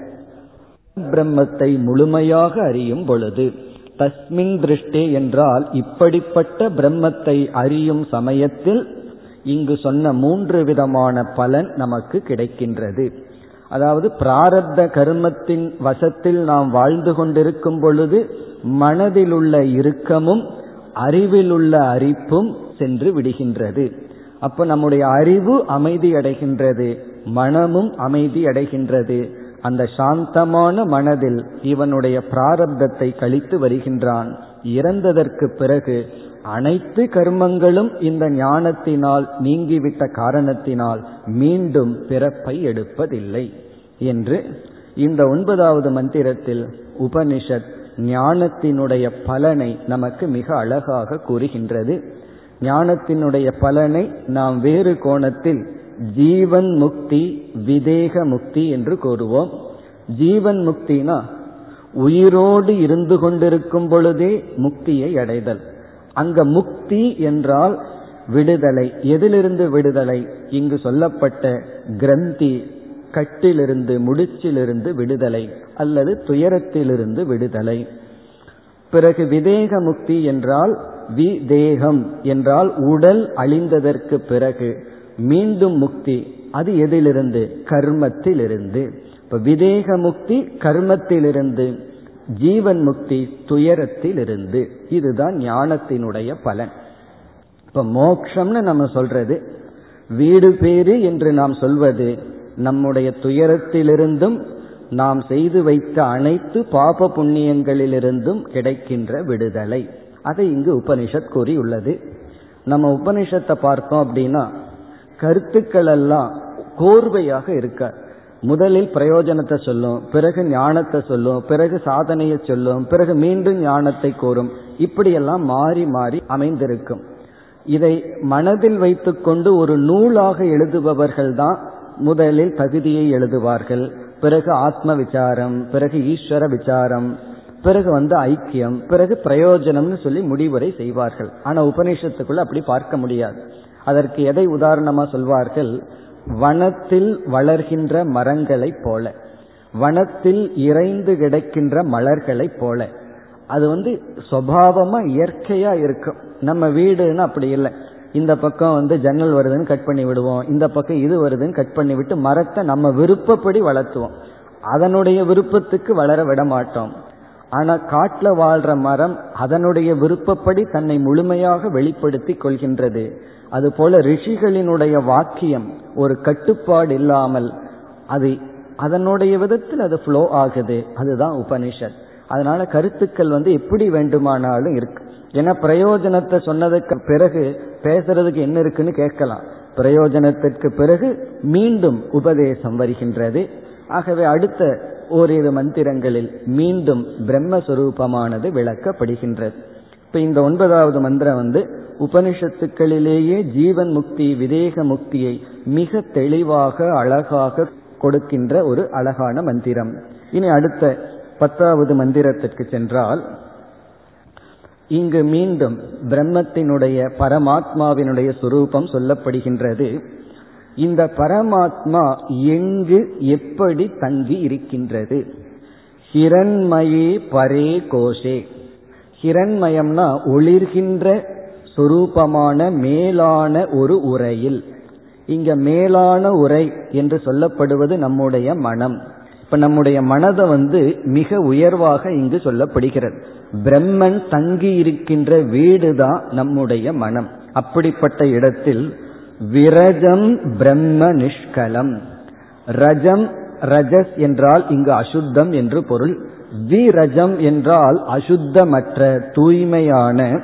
பிரம்மத்தை முழுமையாக அறியும் பொழுது. தஸ்மின் திருஷ்டே என்றால் இப்படிப்பட்ட பிரம்மத்தை அறியும் சமயத்தில் இங்கு சொன்ன மூன்று விதமான பலன் நமக்கு கிடைக்கின்றது. அதாவது பிராரப்த கர்மத்தின் வசத்தில் நாம் வாழ்ந்து கொண்டிருக்கும் பொழுது மனதில் உள்ள இறுக்கமும் அறிவில் உள்ள அரிப்பும் சென்று விடுகின்றது. அப்ப நம்முடைய அறிவு அமைதி அடைகின்றது மனமும் அமைதி அடைகின்றது. அந்த சாந்தமான மனதில் இவனுடைய பிராரப்தத்தை கழித்து வருகின்றான். இறந்ததற்கு பிறகு அனைத்து கர்மங்களும் இந்த ஞானத்தினால் நீங்கிவிட்ட காரணத்தினால் மீண்டும் பிறப்பை எடுப்பதில்லை என்று இந்த ஒன்பதாவது மந்திரத்தில் உபனிஷத் ஞானத்தினுடைய பலனை நமக்கு மிக அழகாக கூறுகின்றது. ஞானத்தினுடைய பலனை நாம் வேறு கோணத்தில் ஜீவன் முக்தி விதேக முக்தி என்று கூறுவோம். ஜீவன் முக்தினா உயிரோடு இருந்து கொண்டிருக்கும் பொழுதே முக்தியை அடைதல். அங்க முக்தி என்றால் விடுதலை. எதிலிருந்து விடுதலை? இங்கு சொல்லப்பட்ட கிரந்தி கட்டிலிருந்து முடிச்சிலிருந்து விடுதலை அல்லது துயரத்திலிருந்து விடுதலை. பிறகு விதேக முக்தி என்றால் விதேகம் என்றால் உடல் அழிந்ததற்கு பிறகு மீண்டும் முக்தி. அது எதிலிருந்து? கர்மத்திலிருந்து. இப்ப விதேக முக்தி கர்மத்திலிருந்து. ஜீவன் முக்தி துயரத்தில் இருந்து இதுதான் ஞானத்தினுடைய பலன். இப்ப மோக்ஷம்னு நம்ம சொல்றது வீடு பேரு என்று நாம் சொல்வது நம்முடைய துயரத்திலிருந்தும் நாம் செய்து வைத்த அனைத்து பாப புண்ணியங்களிலிருந்தும் கிடைக்கின்ற விடுதலை. அதை இங்கு உபனிஷத் கூறியுள்ளது. நம்ம உபனிஷத்தை பார்த்தோம் அப்படின்னா கருத்துக்கள் எல்லாம் கோர்வையாக இருக்காது முதலில் பிரயோஜனத்தை சொல்லும் பிறகு ஞானத்தை சொல்லும் பிறகு சாதனையை சொல்லும் பிறகு மீண்டும் ஞானத்தை கூறும். இப்படியெல்லாம் மாறி மாறி அமைந்திருக்கும். இதை மனதில் வைத்துக்கொண்டு ஒரு நூலாக எழுதுபவர்கள் தான் முதலில் தகுதியை எழுதுவார்கள். பிறகு ஆத்ம விசாரம் பிறகு ஈஸ்வர விசாரம் பிறகு வந்து ஐக்கியம் பிறகு பிரயோஜனம்னு சொல்லி முடிவுரை செய்வார்கள். ஆனா உபநிஷத்துக்குள்ள அப்படி பார்க்க முடியாது. அதற்கு எதை உதாரணமா சொல்வார்கள்? வனத்தில் வளர்கின்ற மரங்களைப் போல வனத்தில் இறைந்து கிடக்கின்ற மலர்களைப் போல. அது வந்து சுவாவமா இயற்கையா இருக்கும். நம்ம வீடுன்னு அப்படி இல்லை. இந்த பக்கம் வந்து ஜன்னல் வருதுன்னு கட் பண்ணி விடுவோம். இந்த பக்கம் இது வருதுன்னு கட் பண்ணி விட்டு மரத்தை நம்ம விருப்பப்படி வளர்த்துவோம். அதனுடைய விருப்பத்துக்கு வளர விட மாட்டோம். ஆனா காட்டுல வாழ்ற மரம் அதனுடைய விருப்பப்படி தன்னை முழுமையாக வெளிப்படுத்தி கொள்கின்றது. அதுபோல ரிஷிகளினுடைய வாக்கியம் ஒரு கட்டுப்பாடு இல்லாமல் அது அதனுடைய விதத்தில் அது ஃப்ளோ ஆகுது. அதுதான் உபனிஷத். அதனால கருத்துக்கள் வந்து எப்படி வேண்டுமானாலும் இருக்கு. ஏன்னா பிரயோஜனத்தை சொன்னதுக்கு பிறகு பேசுறதுக்கு என்ன இருக்குன்னு கேட்கலாம். பிரயோஜனத்திற்கு பிறகு மீண்டும் உபதேசம் வருகின்றது. ஆகவே அடுத்த ஓரிரு மந்திரங்களில் மீண்டும் பிரம்மஸ்வரூபமானது விளக்கப்படுகின்றது. இப்ப இந்த ஒன்பதாவது மந்திரம் வந்து உபனிஷத்துக்களிலேயே ஜீவன் முக்தி விதேக முக்தியை மிக தெளிவாக அழகாக கொடுக்கின்ற ஒரு அழகான மந்திரம். இனி அடுத்த பத்தாவது மந்திரத்திற்கு சென்றால் இங்கு மீண்டும் பிரம்மத்தினுடைய பரமாத்மாவினுடைய சுரூபம் சொல்லப்படுகின்றது. இந்த பரமாத்மா எங்கு எப்படி தங்கி இருக்கின்றது? ஹிரண்மயே பரே கோஷே. ஹிரண்மயம்னா ஒளிர்கின்ற சொரூபமான மேலான ஒரு உரையில். இங்க மேலான உரை என்று சொல்லப்படுவது நம்முடைய மனம். இப்ப நம்முடைய மனதை வந்து மிக உயர்வாக இங்கு சொல்லப்படுகிறது. பிரம்மன் தங்கி இருக்கின்ற வீடுதான் நம்முடைய மனம். அப்படிப்பட்ட இடத்தில் விரஜம் பிரம்ம நிஷ்கலம். ரஜம் ரஜஸ் என்றால் இங்கு அசுத்தம் என்று பொருள். விரஜம் என்றால் அசுத்தமற்ற தூய்மையான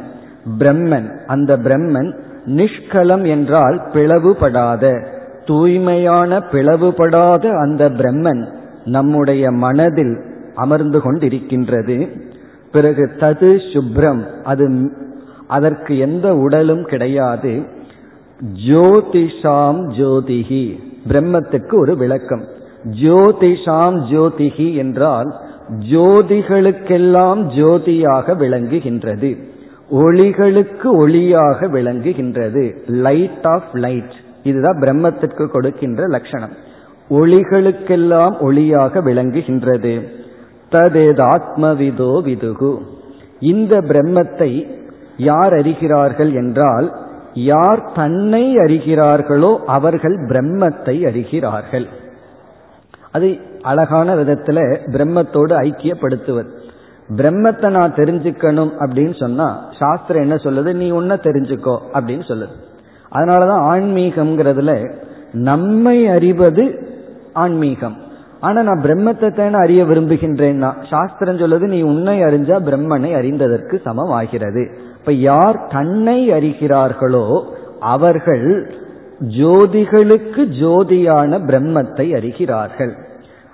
பிரம்மன். அந்த பிரம்மன் நிஷ்கலம் என்றால் பிளவுபடாத தூய்மையான பிளவுபடாத அந்த பிரம்மன் நம்முடைய மனதில் அமர்ந்து கொண்டிருக்கின்றது. பிறகு தது சுப்ரம் அது அதற்கு எந்த உடலும் கிடையாது. ஜோதிஷாம் ஜோதிகி பிரம்மத்துக்கு ஒரு விளக்கம். ஜோதிஷாம் ஜோதிகி என்றால் ஜோதிகளுக்கெல்லாம் ஜோதியாக விளங்குகின்றது. ஒளிகளுக்கு ஒளியாக விளங்குகின்றது. லைட் ஆஃப் லைட் இதுதான் பிரம்மத்திற்கு கொடுக்கின்ற லட்சணம். ஒளிகளுக்கெல்லாம் ஒளியாக விளங்குகின்றது. ததேதாத்மவிதோ விதுகு. இந்த பிரம்மத்தை யார் அறிகிறார்கள் என்றால் யார் தன்னை அறிகிறார்களோ அவர்கள் பிரம்மத்தை அறிகிறார்கள். அது அழகான விதத்துல பிரம்மத்தோடு ஐக்கியப்படுத்துவது. பிரம்மத்தை நான் தெரிஞ்சுக்கணும் அப்படின்னு சொன்னா சாஸ்திரம் என்ன சொல்லுது? நீ உன்ன தெரிஞ்சுக்கோ அப்படின்னு சொல்லுது. அதனாலதான் ஆன்மீகம்ங்கிறதுல நம்மை அறிவது ஆன்மீகம். ஆனா நான் பிரம்மத்தை தானே அறிய விரும்புகின்றேன்னா சாஸ்திரம் சொல்லுது நீ உன்னை அறிஞ்சா பிரம்மனை அறிந்ததற்கு சமம் ஆகிறது இப்ப யார் தன்னை அறிகிறார்களோ அவர்கள் ஜோதிகளுக்கு ஜோதியான பிரம்மத்தை அறிகிறார்கள்.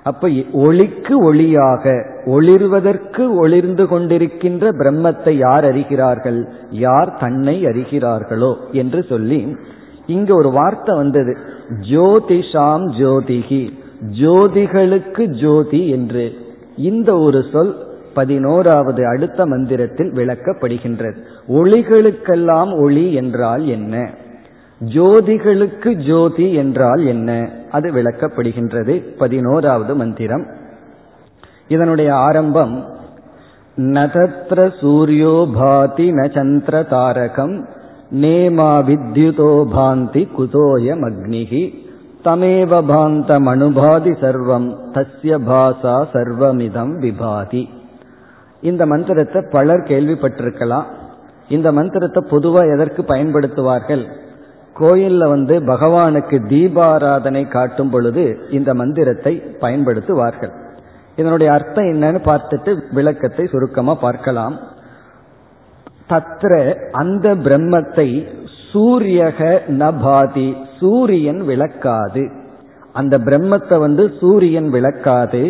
அப்ப ஒளிக்கு ஒளியாக ஒளிர்வதற்கு ஒளிர்ந்து கொண்டிருக்கின்ற பிரம்மத்தை யார் அறிகிறார்கள்? யார் தன்னை அறிகிறார்களோ என்று சொல்லி இங்க ஒரு வார்த்தை வந்தது. ஜோதிஷாம் ஜோதிகி ஜோதிகளுக்கு ஜோதி என்று. இந்த ஒரு சொல் பதினோராவது அடுத்த மந்திரத்தில் விளக்கப்படுகின்றது. ஒளிகளுக்கெல்லாம் ஒளி என்றால் என்ன? ஜோதிகளுக்கு ஜோதி என்றால் என்ன? அது விளக்கப்படுகின்றது. பதினோராவது மந்திரம். இதனுடைய ஆரம்பம் நதத்ர சூரியோ பாதி ந சந்திர தாரகம் நேமா வித்யுதோ பாந்தி குதோயம் அக்னிகி தமேவ பாந்தம் அனுபாதி சர்வம் தஸ்ய பாசா சர்வமிதம் விபாதி. இந்த மந்திரத்தை பலர் கேள்விப்பட்டிருக்கலாம். இந்த மந்திரத்தை பொதுவாக எதற்கு பயன்படுத்துவார்கள்? கோயில்ல வந்து பகவானுக்கு தீபாராதனை காட்டும் பொழுது இந்த மந்திரத்தை பயன்படுத்துவார்கள். இதனுடைய அர்த்தம் என்னன்னு பார்த்துட்டு விளக்கத்தை சுருக்கமா பார்க்கலாம். தத்ர அந்த பிரம்மத்தை சூரியக நபாதி சூரியன் விளக்காது. அந்த பிரம்மத்தை வந்து சூரியன் விளக்காது.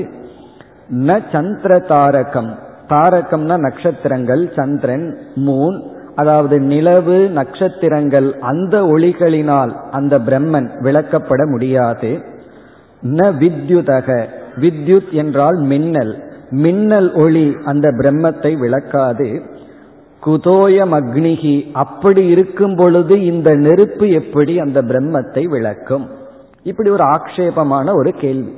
ந சந்திர தாரகம் தாரகம்னா நட்சத்திரங்கள் சந்திரன் மூன் அதாவது நிலவு நட்சத்திரங்கள் அந்த ஒளிகளினால் அந்த பிரம்மன் விளக்கப்பட முடியாது. ந வித்யுதக. வித்யுத் என்றால் மின்னல். மின்னல் ஒளி அந்த பிரம்மத்தை விளக்காது. குதோயம் அக்னிகி அப்படி இருக்கும் பொழுது இந்த நெருப்பு எப்படி அந்த பிரம்மத்தை விளக்கும்? இப்படி ஒரு ஆக்ஷேபமான ஒரு கேள்வி.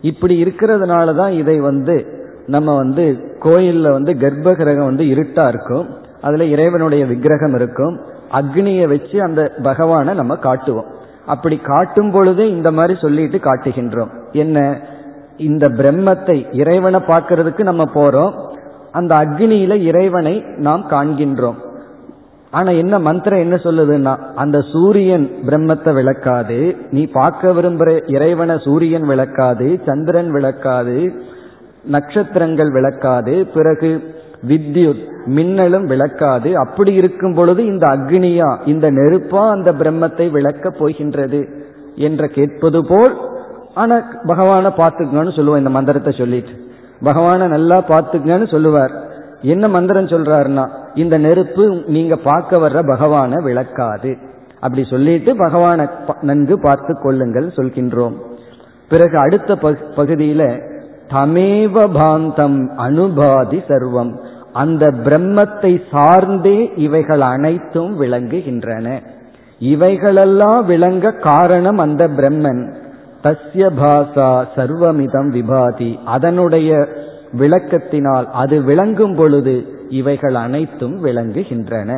இப்படி இருக்கிறதுனால தான் இதை வந்து நம்ம வந்து கோயிலில் வந்து கர்ப்ப கிரகம் வந்து இருட்டா இருக்கும். அதுல இறைவனுடைய விக்கிரகம் இருக்கும். அக்னியை வச்சு அந்த பகவானை நம்ம காட்டுவோம். அப்படி காட்டும் பொழுதே இந்த மாதிரி சொல்லிட்டு காட்டுகின்றோம். என்ன? இந்த பிரம்மத்தை இறைவனை பார்க்கறதுக்கு நம்ம போறோம். அந்த அக்னியில இறைவனை நாம் காண்கின்றோம். ஆனா என்ன மந்திரம் என்ன சொல்லுதுன்னா அந்த சூரியன் பிரம்மத்தை விளக்காது. நீ பார்க்க விரும்புற இறைவனை சூரியன் விளக்காது சந்திரன் விளக்காது நட்சத்திரங்கள் விளக்காது. பிறகு வித்யுத் மின்னலும் விளக்காது. அப்படி இருக்கும் பொழுது இந்த அக்னியா இந்த நெருப்பா அந்த பிரம்மத்தை விளக்கப் போகின்றது என்ற கேட்பது போல் ஆனா பகவான பார்த்துக்கங்கன்னு சொல்லுவோம் இந்த மந்திரத்தை சொல்லிட்டு. பகவான நல்லா பார்த்துக்கங்கன்னு சொல்லுவார். என்ன மந்திரம் சொல்றாருன்னா இந்த நெருப்பு நீங்க பார்க்க வர்ற பகவான விளக்காது. அப்படி சொல்லிட்டு பகவானை நன்கு பார்த்து கொள்ளுங்கள் சொல்கின்றோம். பிறகு அடுத்த பகுதியில தமேவ பாந்தம் அனுபாதி சர்வம். அந்த பிரம்மத்தை சார்ந்தே இவைகள் அனைத்தும் விளங்குகின்றன. இவைகளெல்லாம் விளங்க காரணம் அந்த பிரம்மன். தஸ்ய பாசா சர்வமிதம் விபாதி. அதனுடைய விளக்கத்தினால் அது விளங்கும் பொழுது இவைகள் அனைத்தும் விளங்குகின்றன.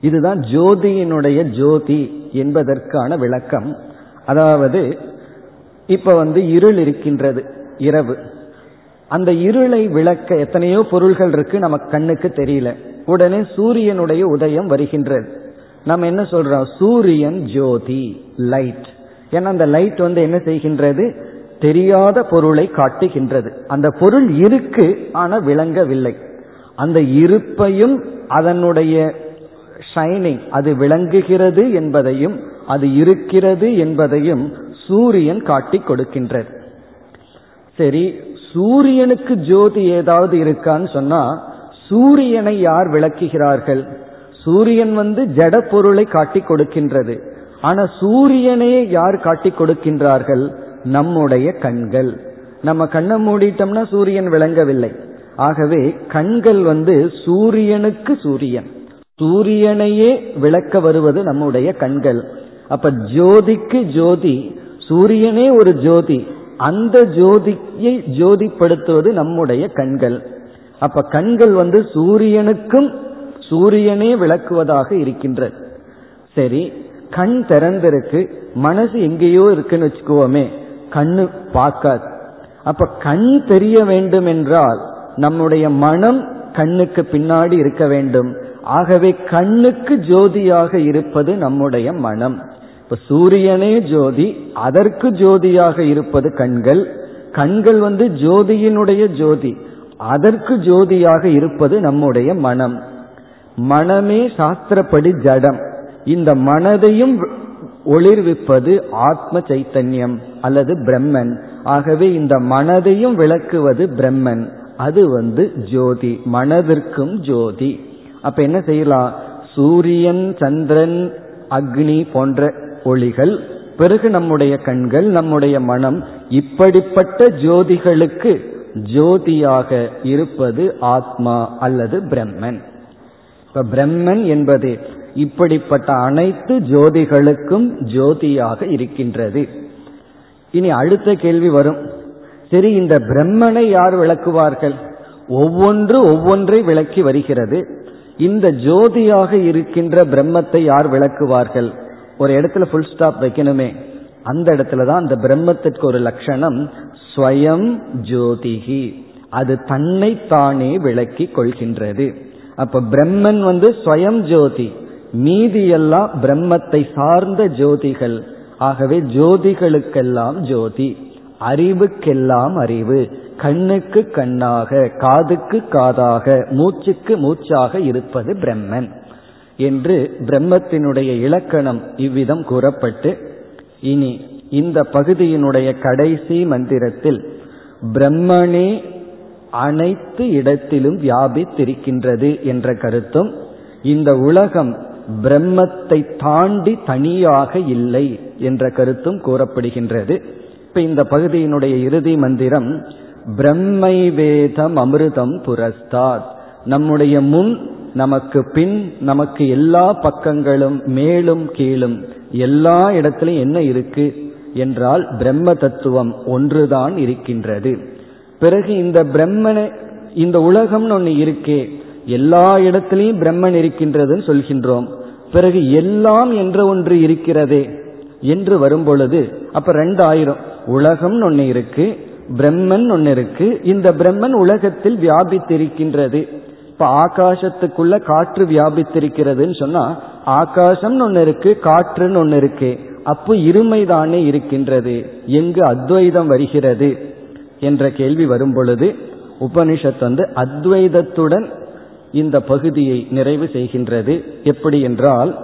இதுதான் ஜோதியினுடைய ஜோதி என்பதற்கான விளக்கம். அதாவது இப்ப வந்து இருள் இருக்கின்றது இரவு. அந்த இருளை விளக்க எத்தனையோ பொருள்கள் இருக்கு நமக்கு கண்ணுக்கு தெரியல. உடனே சூரியனுடைய உதயம் வருகின்றது. நம்ம என்ன சொல்றோம்? சூரியன் ஜோதி லைட் ஏன்னா அந்த லைட் வந்து என்ன செய்கின்றது? தெரியாத பொருளை காட்டுகின்றது. அந்த பொருள் இருக்கு ஆனா விளங்கவில்லை. அந்த இருப்பையும் அதனுடைய ஷைனிங் அது விளங்குகிறது என்பதையும் அது இருக்கிறது என்பதையும் சூரியன் காட்டி கொடுக்கின்றது சரி சூரியனுக்கு ஜோதி ஏதாவது இருக்கான்னு சொன்னா சூரியனை யார் விளக்குகிறார்கள்? சூரியன் வந்து ஜட பொருளை காட்டி கொடுக்கின்றது. ஆனா சூரியனே யார் காட்டி கொடுக்கின்றார்கள்? நம்முடைய கண்கள். நம்ம கண்ணை மூடிட்டோம்னா சூரியன் விளங்கவில்லை. ஆகவே கண்கள் வந்து சூரியனுக்கு சூரியன். சூரியனையே விளக்க வருவது நம்முடைய கண்கள். அப்ப ஜோதிக்கு ஜோதி சூரியனே ஒரு ஜோதி. அந்த ஜோதியை ஜோதிப்படுத்துவது நம்முடைய கண்கள். அப்ப கண்கள் வந்து சூரியனுக்கும் சூரியனே விளக்குவதாக இருக்கின்றது சரி கண் திறந்திருக்கு மனசு எங்கேயோ இருக்குன்னு வச்சுக்கோமே கண்ணு பார்க்காது. அப்ப கண் தெரிய வேண்டும் என்றால் நம்முடைய மனம் கண்ணுக்கு பின்னாடி இருக்க வேண்டும். ஆகவே கண்ணுக்கு ஜோதியாக இருப்பது நம்முடைய மனம். இப்ப சூரியனே ஜோதி அதற்கு ஜோதியாக இருப்பது கண்கள். கண்கள் வந்து ஜோதியினுடைய ஜோதி அதற்கு ஜோதியாக இருப்பது நம்முடைய மனம். மனமே சாஸ்திரப்படி ஜடம். இந்த மனதையும் ஒளிர்விப்பது ஆத்ம சைத்தன்யம் அல்லது பிரம்மன். ஆகவே இந்த மனதையும் விளக்குவது பிரம்மன். அது வந்து ஜோதி மனதிற்கும் ஜோதி. அப்ப என்ன செய்யலாம்? சூரியன் சந்திரன் அக்னி போன்ற ஒளிகள் பிறகு நம்முடைய கண்கள் நம்முடைய மனம் இப்படிப்பட்ட ஜோதிகளுக்கு ஜோதியாக இருப்பது ஆத்மா அல்லது பிரம்மன். இப்ப பிரம்மன் என்பது இப்படிப்பட்ட அனைத்து ஜோதிகளுக்கும் ஜோதியாக இருக்கின்றது. இனி அடுத்த கேள்வி வரும். சரி இந்த பிரம்மனை யார் விளக்குவார்கள்? ஒவ்வொன்று ஒவ்வொன்றை விளக்கி வருகிறது. இந்த ஜோதியாக இருக்கின்ற பிரம்மத்தை யார் விளக்குவார்கள்? ஒரு இடத்துல ஃபுல் ஸ்டாப் வைக்கணுமே அந்த இடத்துல தான் அந்த பிரம்மத்திற்கு ஒரு லட்சணம் ஸ்வயம் ஜோதிகி. அது தன்னை தானே விளக்கி கொள்கின்றது. அப்ப பிரம்மன் வந்து ஸ்வயம் ஜோதி மீதியெல்லாம் பிரம்மத்தை சார்ந்த ஜோதிகள். ஆகவே ஜோதிகளுக்கெல்லாம் ஜோதி அறிவுக்கெல்லாம் அறிவு கண்ணுக்கு கண்ணாக காதுக்கு காதாக மூச்சுக்கு மூச்சாக இருப்பது பிரம்மன். என்று பிரம்மத்தினுடைய இலக்கணம் இவ்விதம் கூறப்பட்டு இனி இந்த பகுதியினுடைய கடைசி மந்திரத்தில் பிரம்மனே அனைத்து இடத்திலும் வியாபித்திருக்கின்றது என்ற கருத்தும் இந்த உலகம் பிரம்மத்தை தாண்டி தனியாக இல்லை என்ற கருத்தும் கூறப்படுகின்றது. இப்ப இந்த பகுதியினுடைய இறுதி மந்திரம் பிரம்மை வேதம் அமிர்தம் புரஸ்தாத். நம்முடைய முன் நமக்கு பின் நமக்கு எல்லா பக்கங்களும் மேலும் கீழும் எல்லா இடத்திலும் என்ன இருக்கு? என்றால் பிரம்ம தத்துவம் ஒன்றுதான் இருக்கின்றது. பிறகு இந்த பிரம்மனை இந்த உலகம்னு ஒன்று இருக்கே எல்லா இடத்திலையும் பிரம்மன் இருக்கின்றதுன்னு சொல்கின்றோம். பிறகு எல்லாம் என்ற ஒன்று இருக்கிறதே என்று வரும்பொழுது அப்ப ரெண்டு ரெண்டாயிரம். உலகம்னு ஒன்று இருக்கு பிரம்மன் ஒன்று இருக்கு இந்த பிரம்மன் உலகத்தில் வியாபித்திருக்கின்றது. இப்ப ஆகாசத்துக்குள்ள காற்று வியாபித்திருக்கிறதுன்னு சொன்னா ஆகாசம்னு ஒன்று இருக்கு காற்றுன்னு ஒன்று இருக்கு. அப்போ இருமைதானே இருக்கின்றது. எங்கு அத்வைதம் வருகிறது என்ற கேள்வி வரும் பொழுது உபனிஷத் வந்து அத்வைதத்துடன் இந்த பகுதியை நிறைவு செய்கின்றது. எப்படி என்றால்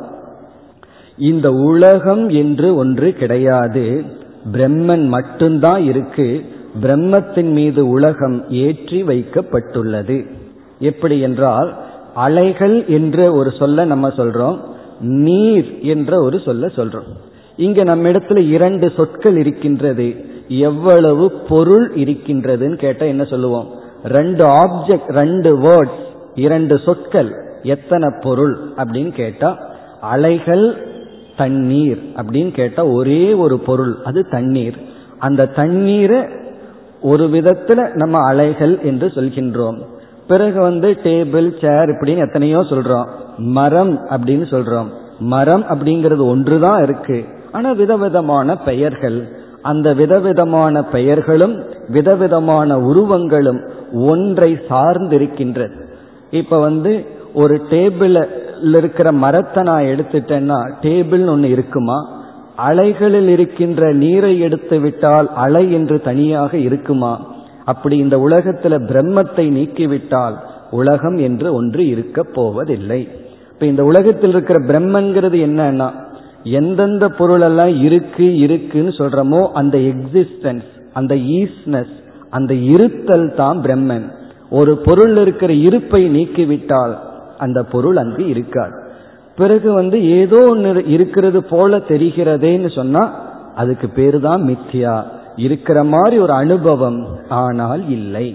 இந்த உலகம் என்று ஒன்று கிடையாது. பிரம்மன் மட்டும்தான் இருக்கு. பிரம்மத்தின் மீது உலகம் ஏற்றி வைக்கப்பட்டுள்ளது. எப்படி என்றால் அலைகள் என்ற ஒரு சொல்ல நம்ம சொல்றோம் நீர் என்ற ஒரு சொல்ல சொல்றோம். இங்க நம்ம இடத்துல இரண்டு சொற்கள் இருக்கின்றது. எவ்வளவு பொருள் இருக்கின்றதுன்னு கேட்டா என்ன சொல்லுவோம்? ரெண்டு ஆப்ஜெக்ட் ரெண்டு வேர்ட்ஸ் இரண்டு சொற்கள் எத்தனை பொருள் அப்படின்னு கேட்டா அலைகள் தண்ணீர் அப்படின்னு கேட்டா ஒரே ஒரு பொருள் அது தண்ணீர். அந்த தண்ணீரை ஒரு விதத்துல நம்ம அலைகள் என்று சொல்கின்றோம். பிறகு வந்து டேபிள் சேர் இப்படின்னு எத்தனையோ சொல்றோம். மரம் அப்படின்னு சொல்றோம். மரம் அப்படிங்கிறது ஒன்றுதான் இருக்கு. ஆனா விதவிதமான பெயர்கள் அந்த விதவிதமான பெயர்களும் விதவிதமான உருவங்களும் ஒன்றை சார்ந்திருக்கின்றது. இப்ப வந்து ஒரு டேபிள் இருக்கிற மரத்தை நான் எடுத்துட்டேன்னா டேபிள் ஒன்று இருக்குமா? அலைகளில் இருக்கின்ற நீரை எடுத்து விட்டால் அலை என்று தனியாக இருக்குமா? அப்படி இந்த உலகத்துல பிரம்மத்தை நீக்கிவிட்டால் உலகம் என்று ஒன்று இருக்க போவதில்லை. இப்ப இந்த உலகத்தில் இருக்கிற பிரம்மங்கிறது என்னன்னா எந்தெந்த பொருளெல்லாம் இருக்கு இருக்குன்னு சொல்றோமோ அந்த எக்ஸிஸ்டன்ஸ் அந்த ஈஸ்னஸ் அந்த இருத்தல் தான் பிரம்மன். ஒரு பொருள் இருக்கிற இருப்பை நீக்கிவிட்டால் அந்த பொருள் அங்கு இருக்காது. பிறகு வந்து ஏதோ ஒன்று இருக்கிறது போல தெரிகிறதேன்னு சொன்னா அதுக்கு பேரு தான் மித்யா. இருக்கிற மாதிரி ஒரு அனுபவம் ஆனால் இல்லை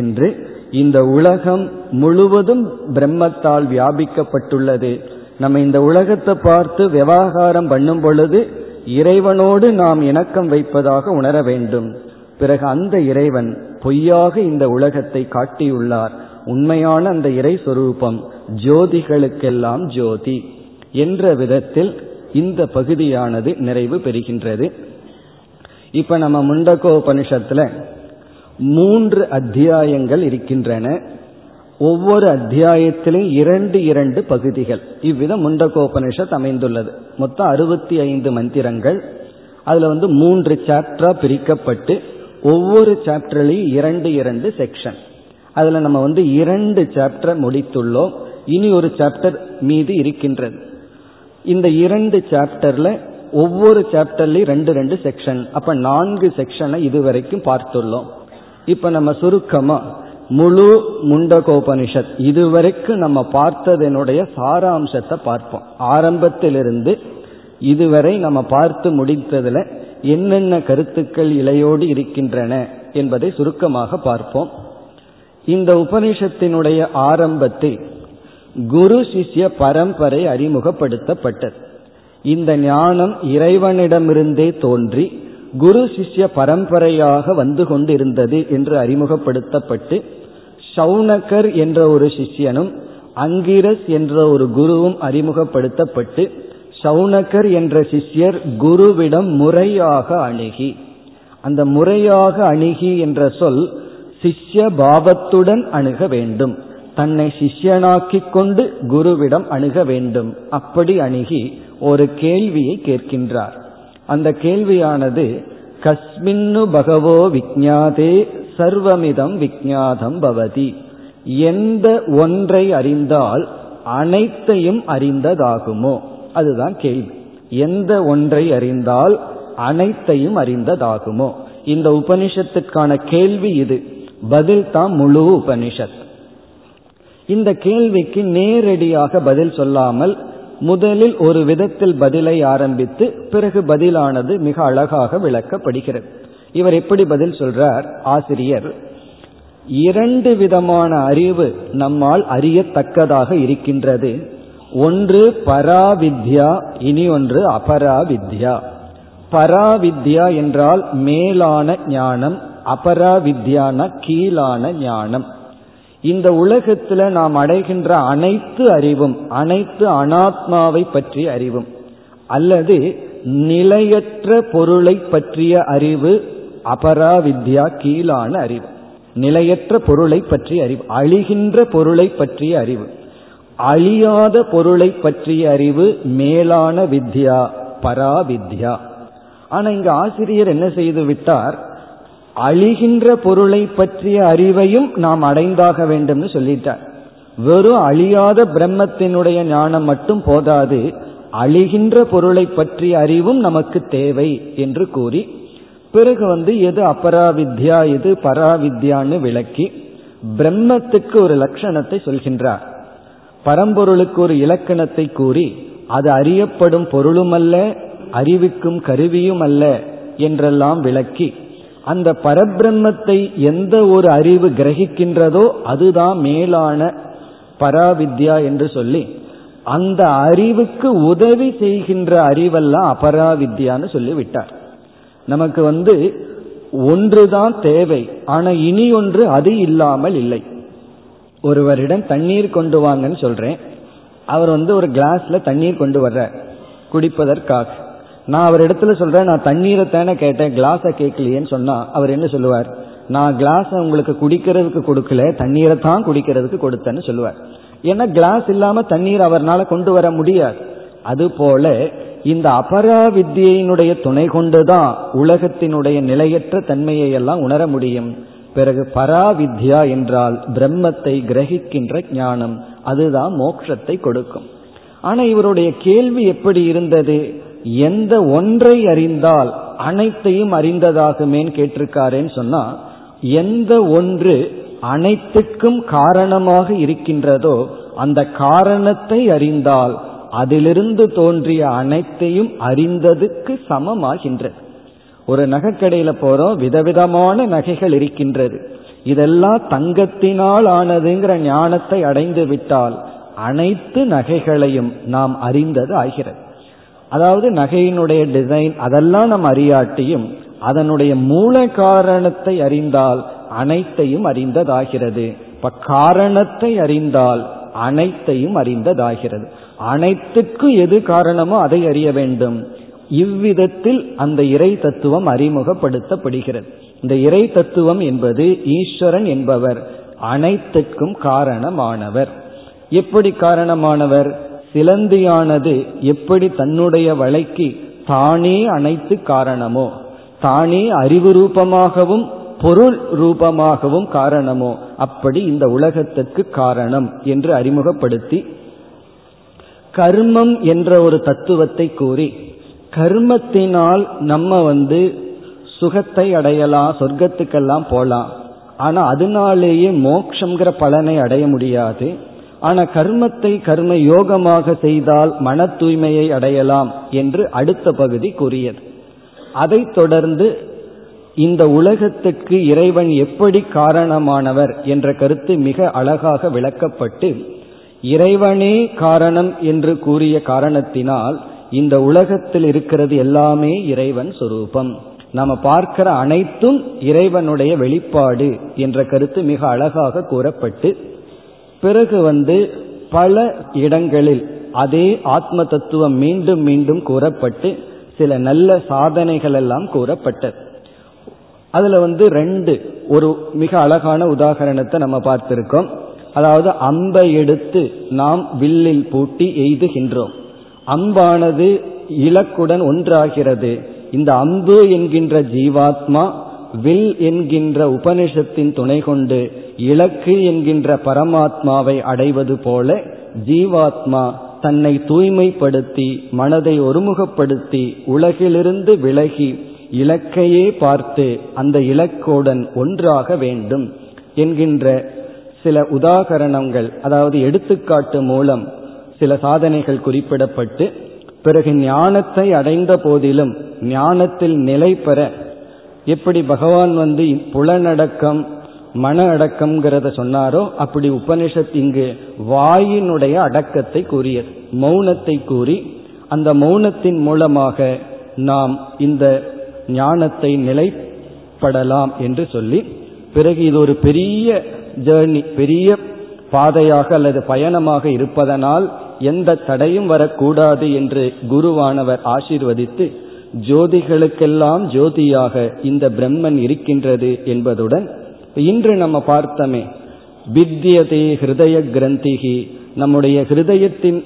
என்று இந்த உலகம் முழுவதும் பிரம்மத்தால் வியாபிக்கப்பட்டுள்ளது. நம்ம இந்த உலகத்தை பார்த்து விவகாரம் பண்ணும் பொழுது இறைவனோடு நாம் இணக்கம் வைப்பதாக உணர வேண்டும். பிறகு அந்த இறைவன் பொய்யாக இந்த உலகத்தை காட்டியுள்ளார். உண்மையான அந்த இறை சொரூபம் ஜோதிகளுக்கெல்லாம் ஜோதி என்ற விதத்தில் இந்த பகுதியானது நிறைவு பெறுகின்றது. இப்ப நம்ம முண்டகோபனிஷத்துல மூன்று அத்தியாயங்கள் இருக்கின்றன. ஒவ்வொரு அத்தியாயத்திலும் இரண்டு இரண்டு பகுதிகள். இவ்விதம் முண்டகோபனிஷத் அமைந்துள்ளது. மொத்தம் அறுபத்தி ஐந்து மந்திரங்கள். அதுல வந்து மூன்று சாப்டரா பிரிக்கப்பட்டு ஒவ்வொரு சாப்டர்லையும் இரண்டு இரண்டு செக்ஷன் அதுல நம்ம வந்து இரண்டு சாப்டர் முடித்துள்ளோம். இனி ஒரு சாப்டர் மீது இருக்கின்றது. இந்த இரண்டு சாப்டர்ல ஒவ்வொரு சாப்டர்லயும் ரெண்டு ரெண்டு செக்ஷன் அப்ப நான்கு செக்ஷனை இதுவரைக்கும் பார்த்துள்ளோம். இப்ப நம்ம சுருக்கமா முழு முண்டகோபனிஷத் இதுவரைக்கும் நம்ம பார்த்ததனுடைய சாராம்சத்தை பார்ப்போம். ஆரம்பத்திலிருந்து இதுவரை நம்ம பார்த்து முடித்ததுல என்னென்ன கருத்துக்கள் இலையோடு இருக்கின்றன என்பதை சுருக்கமாக பார்ப்போம். இந்த உபனிஷத்தினுடைய ஆரம்பத்தில் குரு சிஷ்ய பரம்பரை அறிமுகப்படுத்தப்பட்டது. இந்த ஞானம் இறைவனிடமிருந்தே தோன்றி குரு சிஷ்ய பரம்பரையாக வந்து கொண்டிருந்தது என்று அறிமுகப்படுத்தப்பட்டு ஷவுனகர் என்ற ஒரு சிஷ்யனும் அங்கிரஸ் என்ற ஒரு குருவும் அறிமுகப்படுத்தப்பட்டு ஷவுனகர் என்ற சிஷ்யர் குருவிடம் முறையாக அணுகி. அந்த முறையாக அணுகி என்ற சொல் சிஷ்ய பாவத்துடன் அணுக வேண்டும். தன்னை சிஷ்யனாக்கிக் கொண்டு குருவிடம் அணுக வேண்டும். அப்படி அணுகி ஒரு கேள்வியை கேட்கின்றார். அந்த கேள்வியானது கஸ்மின்னு பகவோ விஜாதே சர்வமிதம் விஜாதம் பவதி. எந்த ஒன்றை அறிந்தால் அனைத்தையும் அறிந்ததாகுமோ? அதுதான் கேள்வி. எந்த ஒன்றை அறிந்தால் அனைத்தையும் அறிந்ததாகுமோ? இந்த உபனிஷத்துக்கான கேள்வி இது. பதில் தான் முழு உபனிஷத். இந்த கேள்விக்கு நேரடியாக பதில் சொல்லாமல் முதலில் ஒரு விதத்தில் பதிலை ஆரம்பித்து பிறகு பதிலானது மிக அழகாக விளக்கப்படுகிறது. இவர் எப்படி பதில் சொல்றார்? ஆசிரியர் இரண்டு விதமான அறிவு நம்மால் அறியத்தக்கதாக இருக்கின்றது. ஒன்று பராவித்யா இனி ஒன்று அபராவித்யா. பராவித்யா என்றால் மேலான ஞானம் அபராவித்யான கீழான ஞானம். இந்த உலகத்துல நாம் அடைகின்ற அனைத்து அறிவும் அனைத்து அனாத்மாவை பற்றிய அறிவும் அல்லது நிலையற்ற பொருளை பற்றிய அறிவு அபராவித்யா கீழான அறிவு. நிலையற்ற பொருளை பற்றிய அறிவு அழிகின்ற பொருளை பற்றிய அறிவு. அழியாத பொருளை பற்றிய அறிவு மேலான வித்யா பராவித்யா. ஆனா இங்க ஆசிரியர் என்ன செய்து விட்டார்? அழிகின்ற பொருளை பற்றிய அறிவையும் நாம் அடைந்தாக வேண்டும்னு சொல்லிட்டார். வெறும் அழியாத பிரம்மத்தினுடைய ஞானம் மட்டும் போதாது அழிகின்ற பொருளை பற்றிய அறிவும் நமக்கு தேவை என்று கூறி பிறகு வந்து எது அபராவித்யா எது பராவித்யான்னு விளக்கி பிரம்மத்துக்கு ஒரு லட்சணத்தை சொல்கின்றார். பரம்பொருளுக்கு ஒரு இலக்கணத்தை கூறி அது அறியப்படும் பொருளுமல்ல அறிவிக்கும் கருவியும் அல்ல என்றெல்லாம் விளக்கி அந்த பரபிரம்மத்தை எந்த ஒரு அறிவு கிரகிக்கின்றதோ அதுதான் மேலான பராவித்யா என்று சொல்லி அந்த அறிவுக்கு உதவி செய்கின்ற அறிவெல்லாம் அபராவித்யான்னு சொல்லி விட்டார் நமக்கு வந்து ஒன்றுதான் தேவை ஆனா இனி ஒன்று அது இல்லாமல் இல்லை. ஒருவரிடம் தண்ணீர் கொண்டு வாங்கன்னு சொல்றேன். அவர் வந்து ஒரு கிளாஸ்ல தண்ணீர் கொண்டு வர்றார் குடிப்பதற்காக. நான் அவர் இடத்துல சொல்றேன் நான் தண்ணீரை தானே கேட்டேன் கிளாஸை கேட்கலையேன்னு சொன்னா அவர் என்ன சொல்லுவார்? நான் கிளாஸை உங்களுக்கு குடிக்கிறதுக்கு கொடுக்கல தண்ணீரை தான் குடிக்கிறதுக்கு கொடுத்தேன்னு சொல்லுவார். ஏன்னா கிளாஸ் இல்லாம தண்ணீர் அவர்னால கொண்டு வர முடியாது. அதுபோல இந்த அபராவித்தியினுடைய துணை கொண்டுதான் உலகத்தினுடைய நிலையற்ற தன்மையை எல்லாம் உணர முடியும். பிறகு பராவித்யா என்றால் பிரம்மத்தை கிரகிக்கின்ற ஞானம் அதுதான் மோட்சத்தை கொடுக்கும். ஆனா இவருடைய கேள்வி எப்படி இருந்தது? எந்த ஒன்றை அறிந்தால் அனைத்தையும் அறிந்ததாகுமேன்னு கேட்டிருக்காரேன்னு சொன்னா எந்த ஒன்று அனைத்துக்கும் காரணமாக இருக்கின்றதோ அந்த காரணத்தை அறிந்தால் அதிலிருந்து தோன்றிய அனைத்தையும் அறிந்ததுக்கு சமமாகின்றது. ஒரு நகைக்கடையில போறோம் விதவிதமான நகைகள் இருக்கின்றது. இதெல்லாம் தங்கத்தினால் ஆனதுங்கிற ஞானத்தை அடைந்து விட்டால் அனைத்து நகைகளையும் நாம் அறிந்தது ஆகிறது. அதாவது நகையினுடைய டிசைன் அதெல்லாம் நம்ம அறியாட்டியும் அதனுடைய மூல காரணத்தை அறிந்தால் அனைத்தையும் அறிந்ததாகிறது. இப்ப காரணத்தை அறிந்தால் அனைத்தையும் அறிந்ததாகிறது. அனைத்துக்கும் எது காரணமோ அதை அறிய வேண்டும். இவ்விதத்தில் அந்த இறை தத்துவம் அறிமுகப்படுத்தப்படுகிறது. இந்த இறை தத்துவம் என்பது ஈஸ்வரன் என்பவர் அனைத்துக்கும் காரணமானவர். எப்படி காரணமானவர்? சிலந்தியானது எப்படி தன்னுடைய வலைக்கு தானே அனைத்து காரணமோ தானே அறிவு ரூபமாகவும் பொருள் ரூபமாகவும் காரணமோ அப்படி இந்த உலகத்துக்கு காரணம் என்று அறிமுகப்படுத்தி கர்மம் என்ற ஒரு தத்துவத்தை கூறி கர்மத்தினால் நம்ம வந்து சுகத்தை அடையலாம் சொர்க்கத்துக்கெல்லாம் போகலாம் ஆனால் அதனாலேயே மோக்ஷங்கிற பலனை அடைய முடியாது. ஆனா கர்மத்தை கர்ம யோகமாக செய்தால் மன தூய்மையை அடையலாம் என்று அடுத்த பகுதி கூறியது. அதைத் தொடர்ந்து இந்த உலகத்துக்கு இறைவன் எப்படி காரணமானவர் என்ற கருத்து மிக அழகாக விளக்கப்பட்டு இறைவனே காரணம் என்று கூறிய காரணத்தினால் இந்த உலகத்தில் இருக்கிறது எல்லாமே இறைவன் சொரூபம். நாம பார்க்கிற அனைத்தும் இறைவனுடைய வெளிப்பாடு என்ற கருத்து மிக அழகாக கூறப்பட்டு பிறகு வந்து பல இடங்களில் அதே ஆத்ம தத்துவம் மீண்டும் மீண்டும் கூறப்பட்டு சில நல்ல சாதனைகள் எல்லாம் கூறப்பட்டது. அதுல வந்து ரெண்டு ஒரு மிக அழகான உதாகரணத்தை நம்ம பார்த்திருக்கோம். அதாவது அம்பை எடுத்து நாம் வில்லில் பூட்டி எய்துகின்றோம். அம்பானது இலக்குடன் ஒன்றாகிறது. இந்த அம்பு என்கின்ற ஜீவாத்மா வில் என்கின்ற உபனிஷத்தின் துணை கொண்டு இலக்கு என்கின்ற பரமாத்மாவை அடைவது போல ஜீவாத்மா தன்னை தூய்மைப்படுத்தி மனதை ஒருமுகப்படுத்தி உலகிலிருந்து விலகி இலக்கையே பார்த்து அந்த இலக்கோடன் ஒன்றாக வேண்டும் என்கின்ற சில உதாகரணங்கள் அதாவது எடுத்துக்காட்டு மூலம் சில சாதனைகள் குறிப்பிடப்பட்டு பிறகு ஞானத்தை அடைந்த போதிலும் ஞானத்தில் நிலை பெற எப்படி பகவான் வந்து புலனடக்கம் மன அடக்கம்ங்கிறத சொன்னாரோ அப்படி உபனிஷத் இங்கு வாயினுடைய அடக்கத்தை கூறியது. மௌனத்தை கூறி அந்த மௌனத்தின் மூலமாக நாம் இந்த ஞானத்தை நிலைப்படலாம் என்று சொல்லி பிறகு இது ஒரு பெரிய ஜேர்னி பெரிய பாதையாக அல்லது பயணமாக இருப்பதனால் எந்த தடையும் வரக்கூடாது என்று குருவானவர் ஆசீர்வதித்து ஜோதிகளுக்கெல்லாம் ஜோதியாக இந்த பிரம்மன் இருக்கின்றது என்பதுடன் இன்று நம்ம பார்த்தமே வித்தியதே ஹிருதய கிரந்திகி நம்முடைய ஹிருதயத்தின்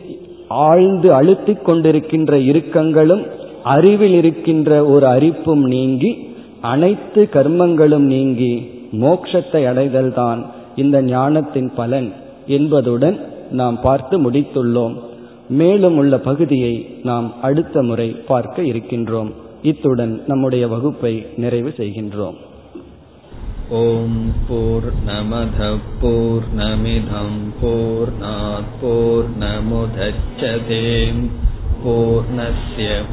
ஆழ்ந்து அழுத்தி கொண்டிருக்கின்ற இறுக்கங்களும் அறிவில் இருக்கின்ற ஒரு அரிப்பும் நீங்கி அனைத்து கர்மங்களும் நீங்கி மோட்சத்தை அடைதல்தான் இந்த ஞானத்தின் பலன் என்பதுடன் நாம் பார்த்து முடித்துள்ளோம். மேலும் உள்ள பகுதியை நாம் அடுத்த முறை பார்க்க இருக்கின்றோம். இத்துடன் நம்முடைய வகுப்பை நிறைவு செய்கின்றோம். ஓம் போர் நமத போர் நமிதம் போர் போர் நமுதச்சதேம் பூர்ணய